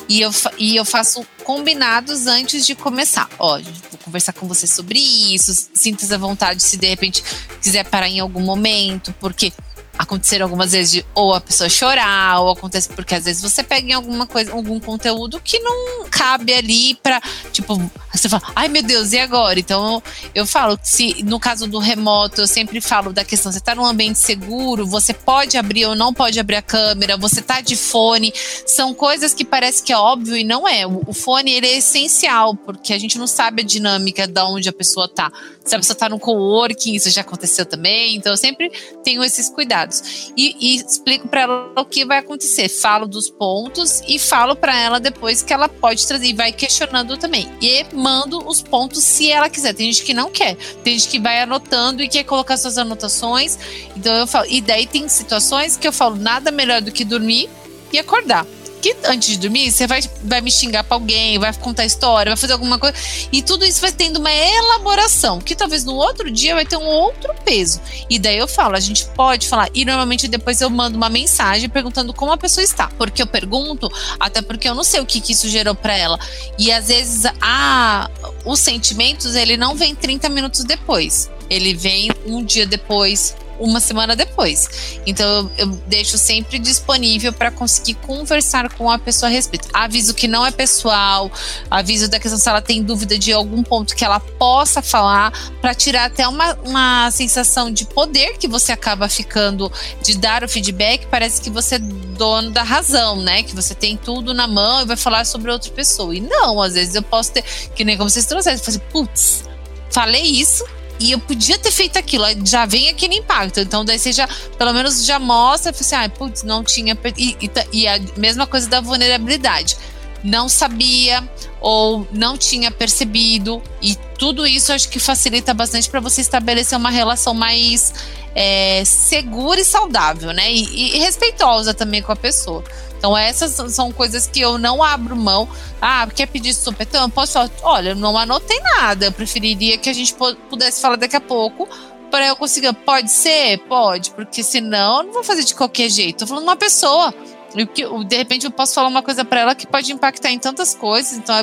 e eu, e eu faço combinados antes de começar. Ó, vou conversar com você sobre isso, sinta-se à vontade se de repente quiser parar em algum momento, porque aconteceram algumas vezes de ou a pessoa chorar, ou acontece porque às vezes você pega em alguma coisa, algum conteúdo que não cabe ali para tipo, você fala, ai meu Deus, e agora? Então eu falo, se no caso do remoto, eu sempre falo da questão, você tá num ambiente seguro, você pode abrir ou não pode abrir a câmera, você tá de fone, são coisas que parece que é óbvio e não é. O, o fone ele é essencial, porque a gente não sabe a dinâmica de onde a pessoa tá. Se a pessoa tá no coworking, isso já aconteceu também, então eu sempre tenho esses cuidados dados. E, e explico para ela o que vai acontecer. Falo dos pontos e falo para ela depois que ela pode trazer e vai questionando também. E mando os pontos se ela quiser. Tem gente que não quer. Tem gente que vai anotando e quer colocar suas anotações. Então eu falo. E daí tem situações que eu falo nada melhor do que dormir e acordar que antes de dormir você vai, vai me xingar pra alguém, vai contar história, vai fazer alguma coisa. E tudo isso vai tendo uma elaboração, que talvez no outro dia vai ter um outro peso. E daí eu falo, a gente pode falar. E normalmente depois eu mando uma mensagem perguntando como a pessoa está. Porque eu pergunto, até porque eu não sei o que, que isso gerou para ela. E às vezes a, os sentimentos, ele não vem 30 minutos depois. Ele vem um dia depois, uma semana depois. Então eu, eu deixo sempre disponível para conseguir conversar com a pessoa a respeito. Aviso que não é pessoal, aviso da questão se ela tem dúvida de algum ponto que ela possa falar, para tirar até uma, uma sensação de poder que você acaba ficando de dar o feedback. Parece que você é dono da razão, né? Que você tem tudo na mão e vai falar sobre outra pessoa. E não, às vezes eu posso ter, que nem como vocês trouxeram, assim, putz, falei isso, e eu podia ter feito aquilo, já vem aquele impacto. Então, daí você já, pelo menos, já mostra, assim, ah, putz, não tinha. E, e, e a mesma coisa da vulnerabilidade. Não sabia ou não tinha percebido. E tudo isso acho que facilita bastante para você estabelecer uma relação mais é, segura e saudável, né? E, e respeitosa também com a pessoa. Então, essas são coisas que eu não abro mão. Ah, quer pedir supetão? Posso olha, não anotei nada. Eu preferiria que a gente pudesse falar daqui a pouco para eu conseguir. Pode ser? Pode, porque senão eu não vou fazer de qualquer jeito. Tô falando uma pessoa. De repente eu posso falar uma coisa para ela que pode impactar em tantas coisas. Então,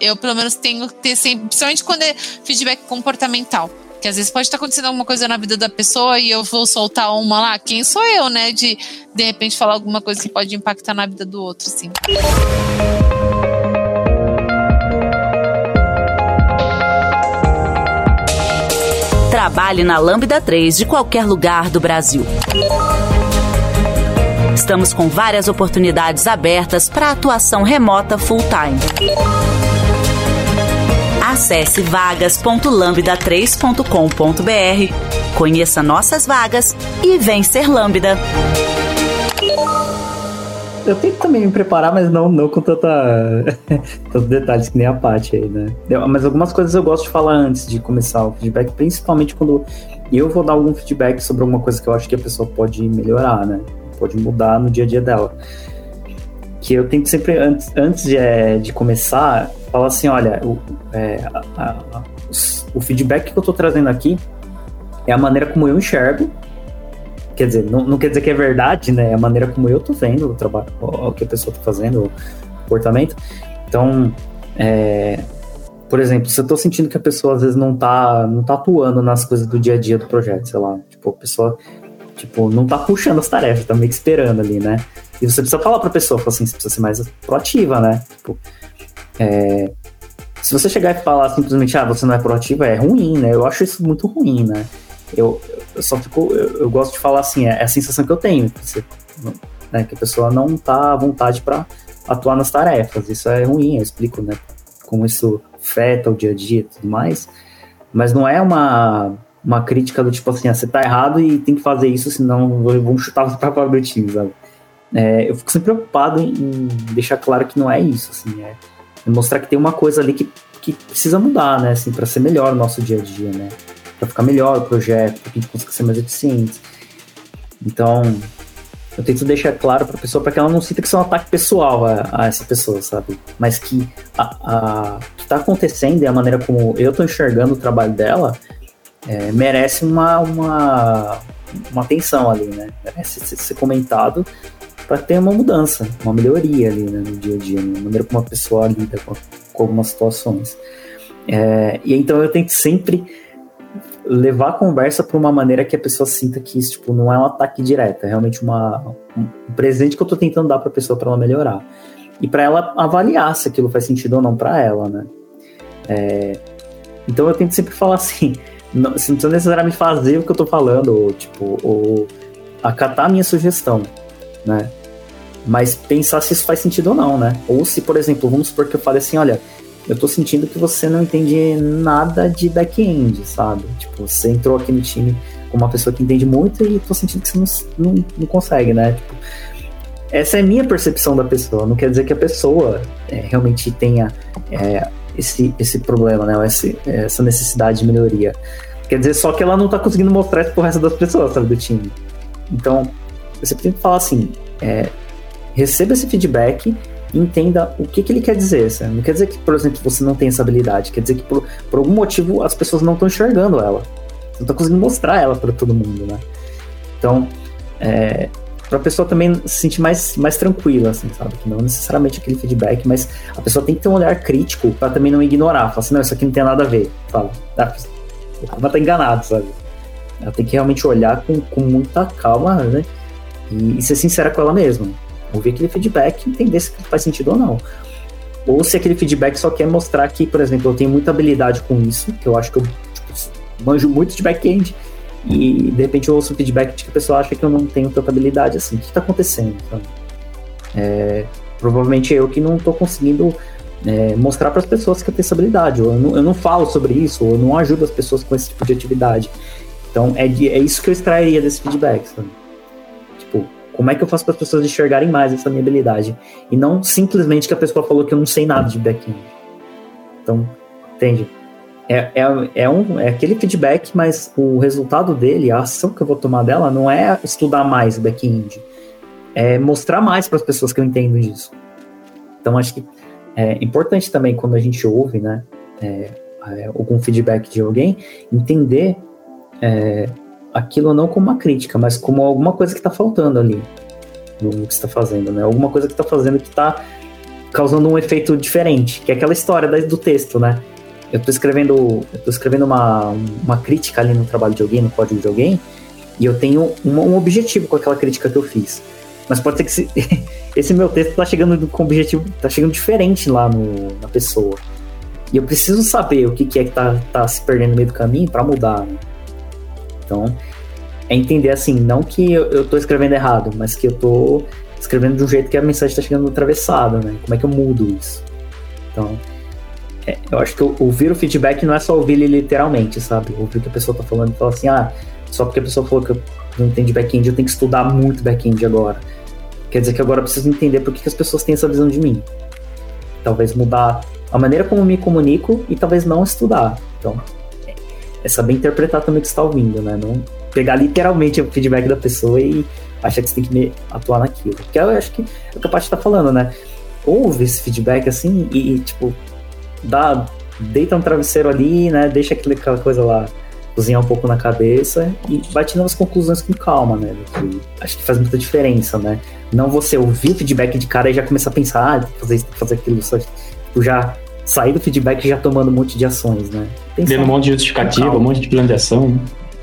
eu pelo menos tenho que ter sempre, principalmente quando é feedback comportamental que às vezes pode estar acontecendo alguma coisa na vida da pessoa e eu vou soltar uma lá. Quem sou eu, né? De de repente falar alguma coisa que pode impactar na vida do outro, assim. Trabalhe na Lambda 3 de qualquer lugar do Brasil. Estamos com várias oportunidades abertas para atuação remota full-time. Acesse vagas.lambda3.com.br, conheça nossas vagas e vem ser Lambda. Eu tento também me preparar, mas não, não com tanta, tantos detalhes que nem a Paty aí, né? Mas algumas coisas eu gosto de falar antes de começar o feedback, principalmente quando eu vou dar algum feedback sobre alguma coisa que eu acho que a pessoa pode melhorar, né? Pode mudar no dia a dia dela. Que eu tento sempre, antes, antes de, é, de começar, fala assim, olha, o, é, a, a, o feedback que eu estou trazendo aqui é a maneira como eu enxergo. Quer dizer, não, não quer dizer que é verdade, né? É a maneira como eu estou vendo o trabalho, o, o que a pessoa está fazendo, o comportamento. Então, é, por exemplo, se eu estou sentindo que a pessoa às vezes não está não tá atuando nas coisas do dia a dia do projeto, sei lá, tipo, a pessoa tipo, não tá puxando as tarefas, tá meio que esperando ali, né? E você precisa falar pra pessoa, assim, você precisa ser mais proativa, né? Tipo, é, se você chegar e falar simplesmente, ah, você não é proativa, é ruim, né? Eu acho isso muito ruim, né? Eu, eu só fico, eu, eu, gosto de falar assim, é, é, a sensação que eu tenho, que, você, né, que a pessoa não tá à vontade para atuar nas tarefas. Isso é ruim, eu explico, né? Como isso afeta o dia a dia e tudo mais. Mas não é uma, uma crítica do tipo assim, ah, você tá errado e tem que fazer isso, senão vão chutar você pra fora do time, sabe? É, eu fico sempre preocupado em, deixar claro que não é isso, assim, é mostrar que tem uma coisa ali que, que precisa mudar, né, assim, para ser melhor o nosso dia a dia, né, para ficar melhor o projeto, para que a gente consiga ser mais eficiente. Então, eu tento deixar claro para a pessoa para que ela não sinta que isso é um ataque pessoal a, a, essa pessoa, sabe? Mas que, a, a, está acontecendo e a maneira como eu estou enxergando o trabalho dela é, merece uma, uma, uma atenção ali, né? Merece ser comentado para ter uma mudança, uma melhoria ali né, no dia a dia, na maneira como a pessoa lida com, com algumas situações. É, e então eu tento sempre levar a conversa para uma maneira que a pessoa sinta que isso tipo, não é um ataque direto, é realmente uma, um presente que eu estou tentando dar para a pessoa para ela melhorar. E para ela avaliar se aquilo faz sentido ou não para ela, né? É, então eu tento sempre falar assim, não, você não precisa necessariamente fazer o que eu estou falando, ou tipo, ou acatar a minha sugestão, né? Mas pensar se isso faz sentido ou não, né? Ou se, por exemplo, vamos supor que eu fale assim, olha, eu tô sentindo que você não entende nada de back-end, sabe? Tipo, você entrou aqui no time com uma pessoa que entende muito e tô sentindo que você não, não, não consegue, né? Tipo, essa é a minha percepção da pessoa. Não quer dizer que a pessoa é, realmente tenha é, esse, esse problema, né? Esse, essa necessidade de melhoria. Quer dizer só que ela não tá conseguindo mostrar isso pro resto das pessoas, sabe, do time. Então, eu sempre tento falar assim, é, receba esse feedback entenda o que, que ele quer dizer. Não quer dizer que, por exemplo, você não tem essa habilidade. Quer dizer que por, por algum motivo as pessoas não estão enxergando ela. Você não está conseguindo mostrar ela para todo mundo, né? Então, é, para a pessoa também se sentir mais, mais tranquila, assim, sabe? Que não necessariamente aquele feedback, mas a pessoa tem que ter um olhar crítico para também não ignorar. Falar assim, não, isso aqui não tem nada a ver. Fala, ah, ela tá enganado, sabe? Ela tem que realmente olhar com, com muita calma, né? E, e ser sincera com ela mesma ouvir aquele feedback e entender se faz sentido ou não. Ou se aquele feedback só quer mostrar que, por exemplo, eu tenho muita habilidade com isso, que eu acho que eu tipo, manjo muito de back-end, e de repente eu ouço um feedback de que a pessoa acha que eu não tenho tanta habilidade assim. O que está acontecendo? É, provavelmente é eu que não estou conseguindo é, mostrar para as pessoas que eu tenho essa habilidade, ou eu não, eu não, falo sobre isso, ou eu não ajudo as pessoas com esse tipo de atividade. Então é, é isso que eu extrairia desse feedback. Sabe? Como é que eu faço para as pessoas enxergarem mais essa minha habilidade? E não simplesmente que a pessoa falou que eu não sei nada de back-end. Então, entende? É, é, é, um, é aquele feedback, mas o resultado dele, a ação que eu vou tomar dela, não é estudar mais back-end. É mostrar mais para as pessoas que eu entendo disso. Então, acho que é importante também quando a gente ouve, né, é, é algum feedback de alguém, entender é, aquilo não como uma crítica, mas como alguma coisa que está faltando ali no que está fazendo, né? Alguma coisa que está fazendo que está causando um efeito diferente, que é aquela história do texto, né? Eu estou escrevendo, eu tô escrevendo uma, uma crítica ali no trabalho de alguém, no código de alguém, e eu tenho um, um objetivo com aquela crítica que eu fiz. Mas pode ser que esse, esse meu texto está chegando com objetivo, está chegando diferente lá no, na pessoa. E eu preciso saber o que, que é que está tá se perdendo no meio do caminho para mudar, né? Então, é entender assim, não que eu, tô escrevendo errado, mas que eu tô escrevendo de um jeito que a mensagem está chegando atravessada, né? Como é que eu mudo isso? Então, é, eu acho que ouvir o feedback não é só ouvir ele literalmente, sabe? Ouvir o que a pessoa tá falando e falar assim, ah, só porque a pessoa falou que eu não entendo back-end, eu tenho que estudar muito back-end agora. Quer dizer que agora eu preciso entender por que, que as pessoas têm essa visão de mim. Talvez mudar a maneira como me comunico e talvez não estudar. Então, é saber interpretar também o que você está ouvindo, né? Não pegar literalmente o feedback da pessoa e achar que você tem que atuar naquilo. Porque eu acho que é o que a Paty está falando, né? Ouve esse feedback assim e, tipo, dá, deita um travesseiro ali, né? Deixa aquela coisa lá cozinhar um pouco na cabeça e vai tirando as conclusões com calma, né? Que acho que faz muita diferença, né? Não você ouvir o feedback de cara e já começar a pensar, ah, que fazer isso, que fazer aquilo, só, tipo, já sair do feedback já tomando um monte de ações, né? Tendo um monte de justificativa, um monte de plano de ação. Né?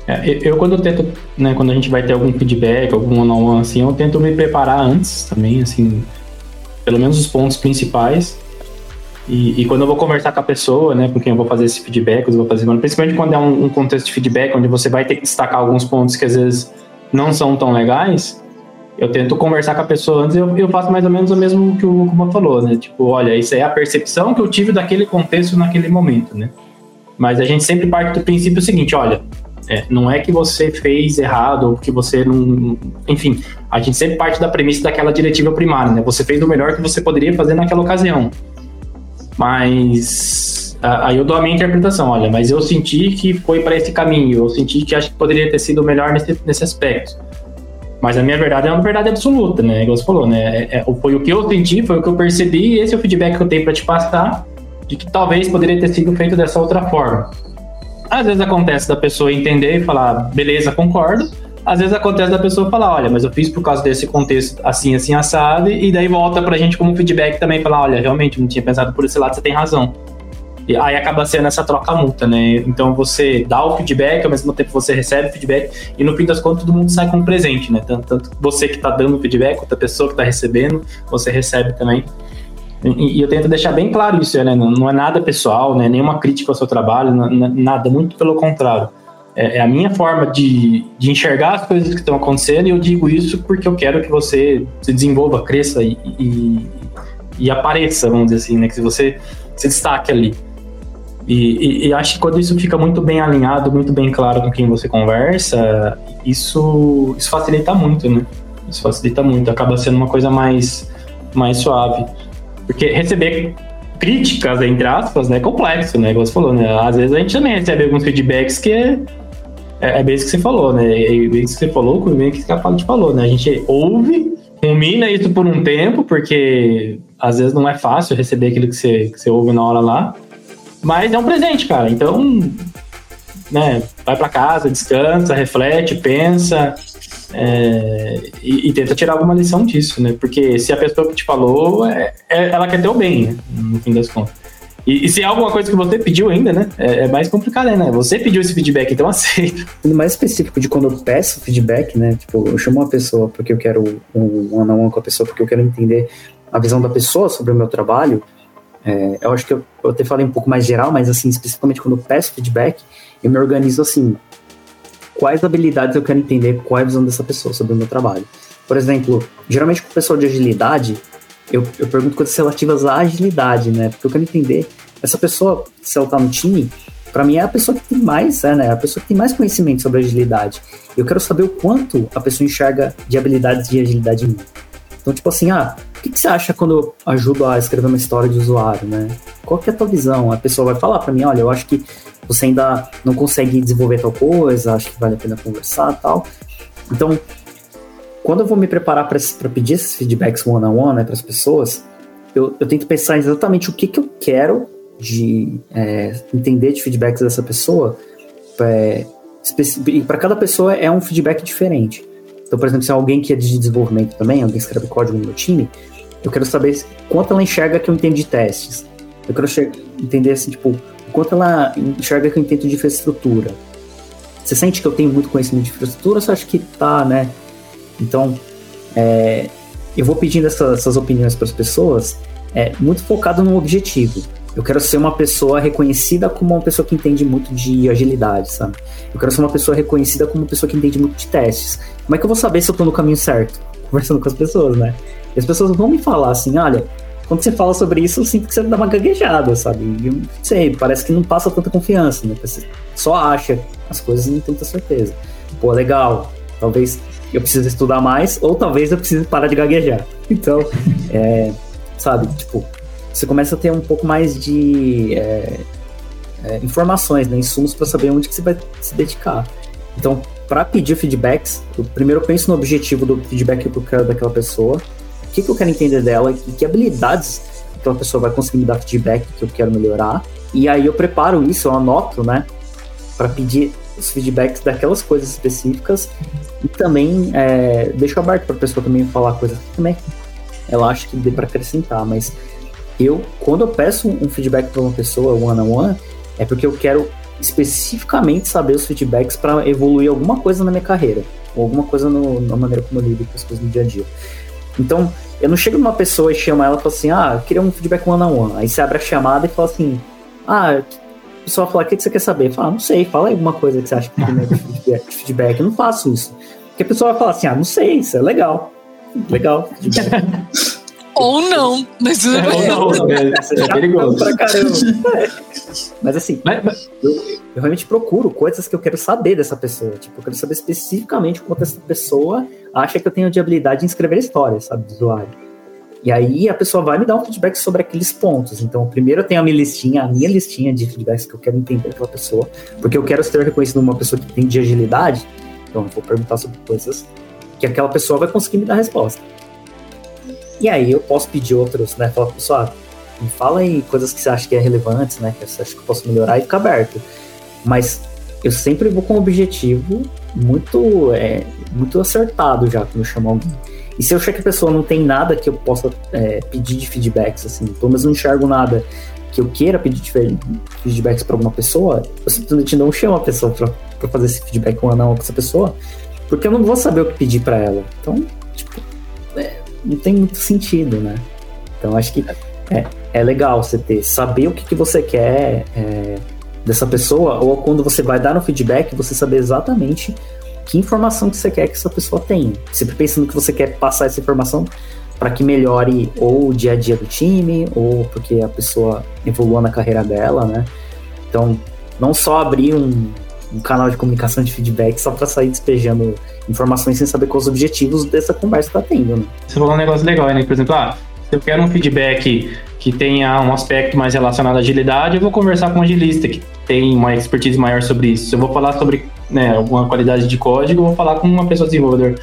É, eu, quando eu tento, né, quando a gente vai ter algum feedback, algum one-on-one, assim, eu tento me preparar antes também, assim, pelo menos os pontos principais. E, e, quando eu vou conversar com a pessoa, né, com quem eu vou fazer esse feedback, eu vou fazer, principalmente quando é um, um, contexto de feedback, onde você vai ter que destacar alguns pontos que às vezes não são tão legais, eu tento conversar com a pessoa antes e eu, eu faço mais ou menos o mesmo que o Kuma falou, né? Tipo, olha, isso é a percepção que eu tive daquele contexto naquele momento, né? Mas a gente sempre parte do princípio seguinte, olha, é, não é que você fez errado ou que você não. Enfim, a gente sempre parte da premissa daquela diretiva primária, né? Você fez o melhor que você poderia fazer naquela ocasião. Mas aí eu dou a minha interpretação, olha, mas eu senti que foi para esse caminho, eu senti que acho que poderia ter sido melhor nesse, nesse aspecto. Mas a minha verdade é uma verdade absoluta, né? Igual você falou, né? É, é, foi o que eu senti, foi o que eu percebi, e esse é o feedback que eu tenho para te passar de que talvez poderia ter sido feito dessa outra forma. Às vezes acontece da pessoa entender e falar, beleza, concordo. Às vezes acontece da pessoa falar, olha, mas eu fiz por causa desse contexto assim, assim, assado, e daí volta pra gente como feedback também, falar, olha, realmente, não tinha pensado por esse lado, você tem razão. E aí acaba sendo essa troca-multa, né? Então você dá o feedback, ao mesmo tempo você recebe o feedback, e no fim das contas todo mundo sai com um presente, né? Tanto, tanto você que tá dando o feedback, quanto a pessoa que tá recebendo, você recebe também. E, e eu tento deixar bem claro isso, né? Não, não, é nada pessoal, né? Nenhuma crítica ao seu trabalho, não, nada, muito pelo contrário. É, é, a minha forma de, de enxergar as coisas que estão acontecendo e eu digo isso porque eu quero que você se desenvolva, cresça e, e, e apareça, vamos dizer assim, né? Que você se destaque ali. E, e, e, acho que quando isso fica muito bem alinhado, muito bem claro com quem você conversa, isso, isso facilita muito, né? Isso facilita muito, acaba sendo uma coisa mais, mais suave. Porque receber críticas, entre aspas, né, é complexo, né? Como você falou, né? Às vezes a gente também recebe alguns feedbacks que é, é bem isso que você falou, né? É bem isso que você falou, bem isso que a Paula te falou, né? A gente ouve, rumina isso por um tempo, porque às vezes não é fácil receber aquilo que você, que você ouve na hora lá. Mas é um presente, cara. Então, né, vai para casa, descansa, reflete, pensa, é, e, e, tenta tirar alguma lição disso, né? Porque se a pessoa que te falou, é, é, ela quer ter o bem, né? no fim das contas. E, e, se é alguma coisa que você pediu ainda, né? É, é, mais complicado, né? Você pediu esse feedback, então aceita. No mais específico de quando eu peço feedback, né? Tipo, eu chamo uma pessoa porque eu quero um one on one com a pessoa, porque eu quero entender a visão da pessoa sobre o meu trabalho. É, eu acho que eu, eu até falei um pouco mais geral, mas assim, especificamente quando eu peço feedback, eu me organizo assim, quais habilidades eu quero entender, qual é a visão dessa pessoa sobre o meu trabalho. Por exemplo, geralmente com o pessoal de agilidade, eu, eu pergunto coisas relativas à agilidade, né? Porque eu quero entender, essa pessoa, se ela tá no time, para mim é a pessoa que tem mais, é, né? A pessoa que tem mais conhecimento sobre agilidade. Eu quero saber o quanto a pessoa enxerga de habilidades de agilidade em mim. Então, tipo assim, ah, o que, que, você acha quando eu ajudo a escrever uma história de usuário, né? Qual que é a tua visão? A pessoa vai falar para mim, olha, eu acho que você ainda não consegue desenvolver tal coisa, acho que vale a pena conversar tal. Então, quando eu vou me preparar para pedir esses feedbacks one-on-one -on -one, né, para as pessoas, eu, eu, tento pensar exatamente o que, que eu quero de é, entender de feedbacks dessa pessoa. É, e para cada pessoa é um feedback diferente. Então, por exemplo, se é alguém que é de desenvolvimento também, alguém escreve código no meu time, eu quero saber quanto ela enxerga que eu entendo de testes. Eu quero entender assim, tipo, quanto ela enxerga que eu entendo de infraestrutura. Você sente que eu tenho muito conhecimento de infraestrutura você acha que tá, né? Então, é, eu vou pedindo essas, essas opiniões para as pessoas, é, muito focado no objetivo. Eu quero ser uma pessoa reconhecida como uma pessoa que entende muito de agilidade, sabe? Eu quero ser uma pessoa reconhecida como uma pessoa que entende muito de testes. Como é que eu vou saber se eu tô no caminho certo? Conversando com as pessoas, né? E as pessoas vão me falar assim, olha, quando você fala sobre isso, eu sinto que você dá uma gaguejada, sabe? Eu não sei, parece que não passa tanta confiança, né? Você só acha as coisas e não tem tanta certeza. Pô, legal, talvez eu precise estudar mais, ou talvez eu precise parar de gaguejar. Então, é, sabe, tipo, você começa a ter um pouco mais de é, é, informações, né, insumos para saber onde que você vai se dedicar. Então, para pedir feedbacks, eu primeiro penso no objetivo do feedback que eu quero daquela pessoa, o que, que eu quero entender dela e que habilidades aquela pessoa vai conseguir me dar feedback que eu quero melhorar. E aí eu preparo isso, eu anoto, né, para pedir os feedbacks daquelas coisas específicas e também é, deixo aberto para a pessoa também falar coisas que também ela acha que dê para acrescentar, mas eu, quando eu peço um feedback para uma pessoa one on one, é porque eu quero especificamente saber os feedbacks para evoluir alguma coisa na minha carreira, ou alguma coisa no, na maneira como eu lido com as coisas no dia a dia. Então, eu não chego numa pessoa e chamo ela e falo assim, ah, eu queria um feedback one on one. Aí você abre a chamada e fala assim, ah, a pessoa fala, o que você quer saber? Fala, ah, não sei, fala aí alguma coisa que você acha que tem de feedback. Eu não faço isso. Porque a pessoa vai falar assim, ah, não sei, isso é legal. Legal. Ou não, mas é, ou não, é, é perigoso. Pra caramba. É. Mas assim, mas, mas... Eu, eu, realmente procuro coisas que eu quero saber dessa pessoa. Tipo, eu quero saber especificamente quanto essa pessoa acha que eu tenho de habilidade em escrever histórias, sabe, do usuário. E aí a pessoa vai me dar um feedback sobre aqueles pontos. Então, primeiro eu tenho a minha listinha, a minha listinha de feedbacks que eu quero entender daquela pessoa, porque eu quero ser reconhecido uma pessoa que tem de agilidade. Então, eu vou perguntar sobre coisas que aquela pessoa vai conseguir me dar resposta. E aí eu posso pedir outros, né? Falar, pessoal, Me fala aí coisas que você acha que é relevante, né? Que você acha que eu posso melhorar e fica aberto. Mas eu sempre vou com um objetivo muito, é, muito acertado já quando eu chamo alguém. E se eu achar que a pessoa não tem nada que eu possa é, pedir de feedbacks, assim, pelo menos não enxergo nada que eu queira pedir feedbacks para alguma pessoa, eu simplesmente não chamo a pessoa para fazer esse feedback com essa pessoa, porque eu não vou saber o que pedir para ela. Então, tipo, não tem muito sentido, né? Então, acho que é, é legal você ter, saber o que, que você quer é, dessa pessoa, ou quando você vai dar no feedback, você saber exatamente que informação que você quer que essa pessoa tenha. Sempre pensando que você quer passar essa informação para que melhore ou o dia a dia do time, ou porque a pessoa evolua na carreira dela, né? Então, não só abrir um, um canal de comunicação de feedback só para sair despejando informações sem saber quais os objetivos dessa conversa está tendo, né? Você falou um negócio legal, né? Por exemplo, ah, se eu quero um feedback que tenha um aspecto mais relacionado à agilidade, eu vou conversar com um agilista que tem uma expertise maior sobre isso. Se eu vou falar sobre né, alguma qualidade de código, eu vou falar com uma pessoa desenvolvedora.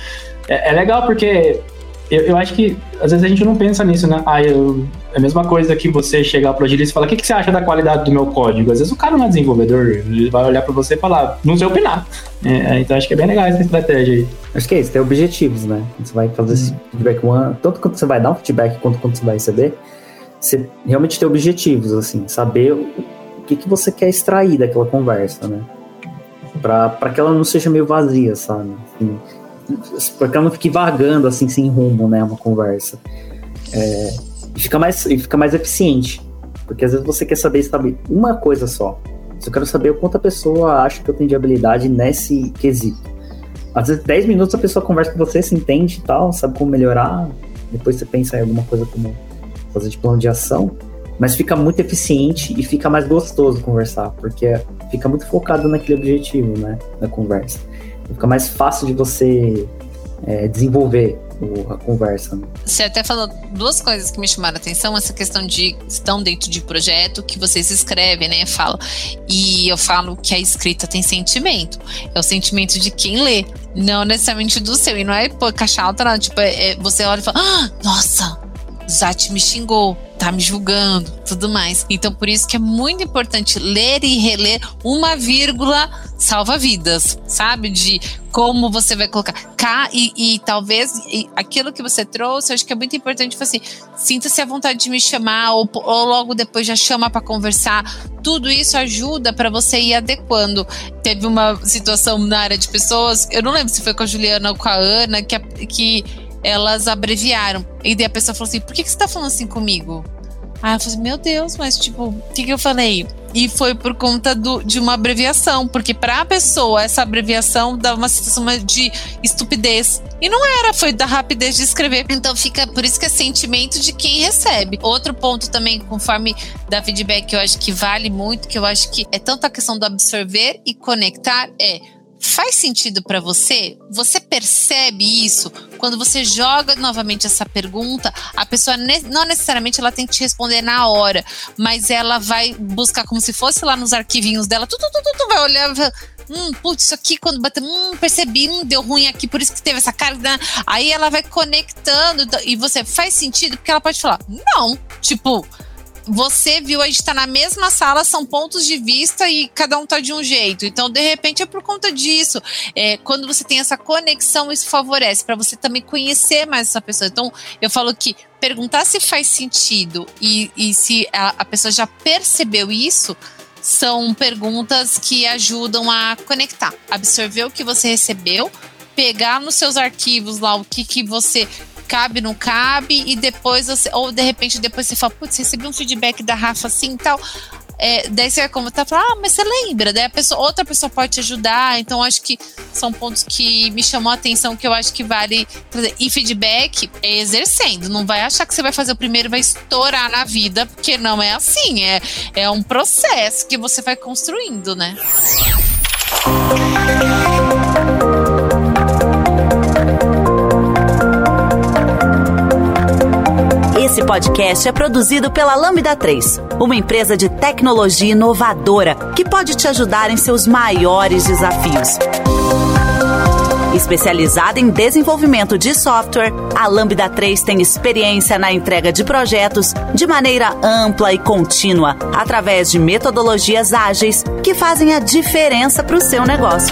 É, é legal porque eu, eu, acho que às vezes a gente não pensa nisso, né? Ah, eu, é a mesma coisa que você chegar pro agilista e falar: o que, que você acha da qualidade do meu código? Às vezes o cara não é desenvolvedor, ele vai olhar para você e falar: não sei opinar. É, é, então acho que é bem legal essa estratégia aí. Acho que é isso, tem objetivos, né? Você vai fazer esse feedback one, tanto quanto você vai dar um feedback quanto quanto você vai receber, você realmente ter objetivos, assim, saber o, o que, que você quer extrair daquela conversa, né? para que ela não seja meio vazia, sabe? Assim, para que ela não fique vagando assim sem rumo, né, uma conversa. É, e fica mais e fica mais eficiente, porque às vezes você quer saber sabe uma coisa só. Eu quero saber o quanto a pessoa acha que eu tenho de habilidade nesse quesito. Às vezes 10 minutos a pessoa conversa com você, se entende e tal, sabe como melhorar, depois você pensa em alguma coisa como fazer de plano de ação, mas fica muito eficiente e fica mais gostoso conversar, porque fica muito focado naquele objetivo, né, da conversa. Fica mais fácil de você é, desenvolver a conversa. Né? Você até falou duas coisas que me chamaram a atenção, essa questão de estão dentro de projeto que vocês escrevem, né? Falo. E eu falo que a escrita tem sentimento. É o sentimento de quem lê, não necessariamente do seu. E não é pô, caixa alta, não. Tipo, é, é, você olha e fala, ah, nossa, Zat me xingou, tá me julgando, tudo mais. Então, por isso que é muito importante ler e reler uma vírgula salva vidas, sabe? De como você vai colocar cá e, e talvez e aquilo que você trouxe, eu acho que é muito importante tipo assim, sinta-se à vontade de me chamar ou, ou logo depois já chama para conversar. Tudo isso ajuda para você ir adequando. Teve uma situação na área de pessoas, eu não lembro se foi com a Juliana ou com a Ana, que, que elas abreviaram. E daí a pessoa falou assim: por que, que você tá falando assim comigo? Aí eu falei assim, meu Deus, mas tipo, o que, que eu falei? E foi por conta do, de uma abreviação, porque para a pessoa essa abreviação dava uma sensação de estupidez. E não era, foi da rapidez de escrever. Então fica, por isso que é sentimento de quem recebe. Outro ponto também, conforme da feedback, que eu acho que vale muito, que eu acho que é tanto a questão do absorver e conectar, é faz sentido para você? Você percebe isso quando você joga novamente essa pergunta? A pessoa não necessariamente ela tem que te responder na hora, mas ela vai buscar como se fosse lá nos arquivinhos dela, tu, tu, tu, tu vai olhar, hum, putz, isso aqui quando bateu, hum, percebi, hum, deu ruim aqui, por isso que teve essa carga. Aí ela vai conectando e você faz sentido porque ela pode falar, não, tipo, você viu, a gente tá na mesma sala, são pontos de vista e cada um tá de um jeito. Então, de repente, é por conta disso. É, quando você tem essa conexão, isso favorece para você também conhecer mais essa pessoa. Então, eu falo que perguntar se faz sentido e, e se a, a pessoa já percebeu isso são perguntas que ajudam a conectar, absorver o que você recebeu, pegar nos seus arquivos lá o que, que você cabe, não cabe, e depois você, ou de repente depois você fala, putz, recebi um feedback da Rafa assim e tal. É, daí você vai comentar, ah, mas você lembra? Daí a pessoa, outra pessoa pode te ajudar. Então, acho que são pontos que me chamou a atenção, que eu acho que vale trazer. E feedback é exercendo. Não vai achar que você vai fazer o primeiro e vai estourar na vida, porque não é assim. É, é um processo que você vai construindo, né? Esse podcast é produzido pela Lambda 3, uma empresa de tecnologia inovadora que pode te ajudar em seus maiores desafios. Especializada em desenvolvimento de software, a Lambda 3 tem experiência na entrega de projetos de maneira ampla e contínua, através de metodologias ágeis que fazem a diferença para o seu negócio.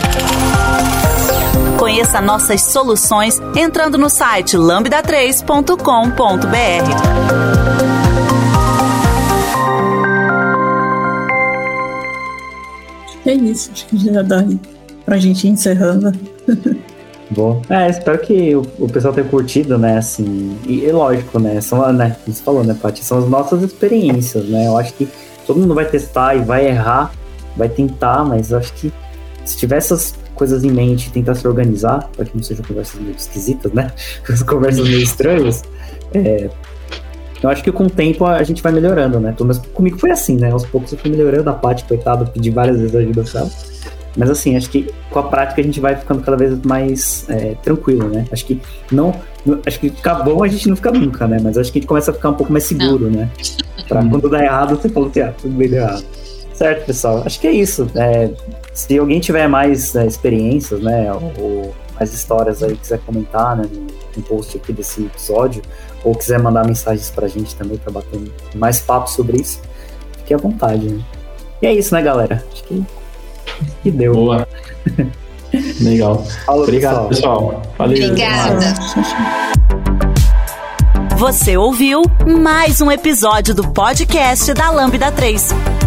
Conheça nossas soluções entrando no site lambda3.com.br. É isso, acho que já dá pra gente ir encerrando. Bom, é, espero que o, o, pessoal tenha curtido, né, assim, e, e lógico, né, são, né, você falou, né, Paty, são as nossas experiências, né, eu acho que todo mundo vai testar e vai errar, vai tentar, mas eu acho que se tiver essas coisas em mente e tentar se organizar, para que não sejam conversas meio esquisitas, né, conversas meio estranhas, é, eu acho que com o tempo a gente vai melhorando, né, mas comigo foi assim, né, aos poucos eu fui melhorando, a Paty, coitada, pedi várias vezes ajuda pra ela, mas assim, acho que com a prática a gente vai ficando cada vez mais é, tranquilo, né? Acho que não. Acho que ficar bom a gente não fica nunca, né? Mas acho que a gente começa a ficar um pouco mais seguro, não. né? Pra quando dá errado, você fala assim, ah, tudo bem deu errado. Certo, pessoal. Acho que é isso. É, se alguém tiver mais é, experiências, né? Ou mais histórias aí, quiser comentar, né? No, post aqui desse episódio, ou quiser mandar mensagens pra gente também pra bater mais papo sobre isso, fique à vontade, né? E é isso, né, galera? Acho que que deu. Boa. Legal. Falou, Obrigado, pessoal. pessoal. Valeu. Obrigada. Você ouviu mais um episódio do podcast da Lambda 3.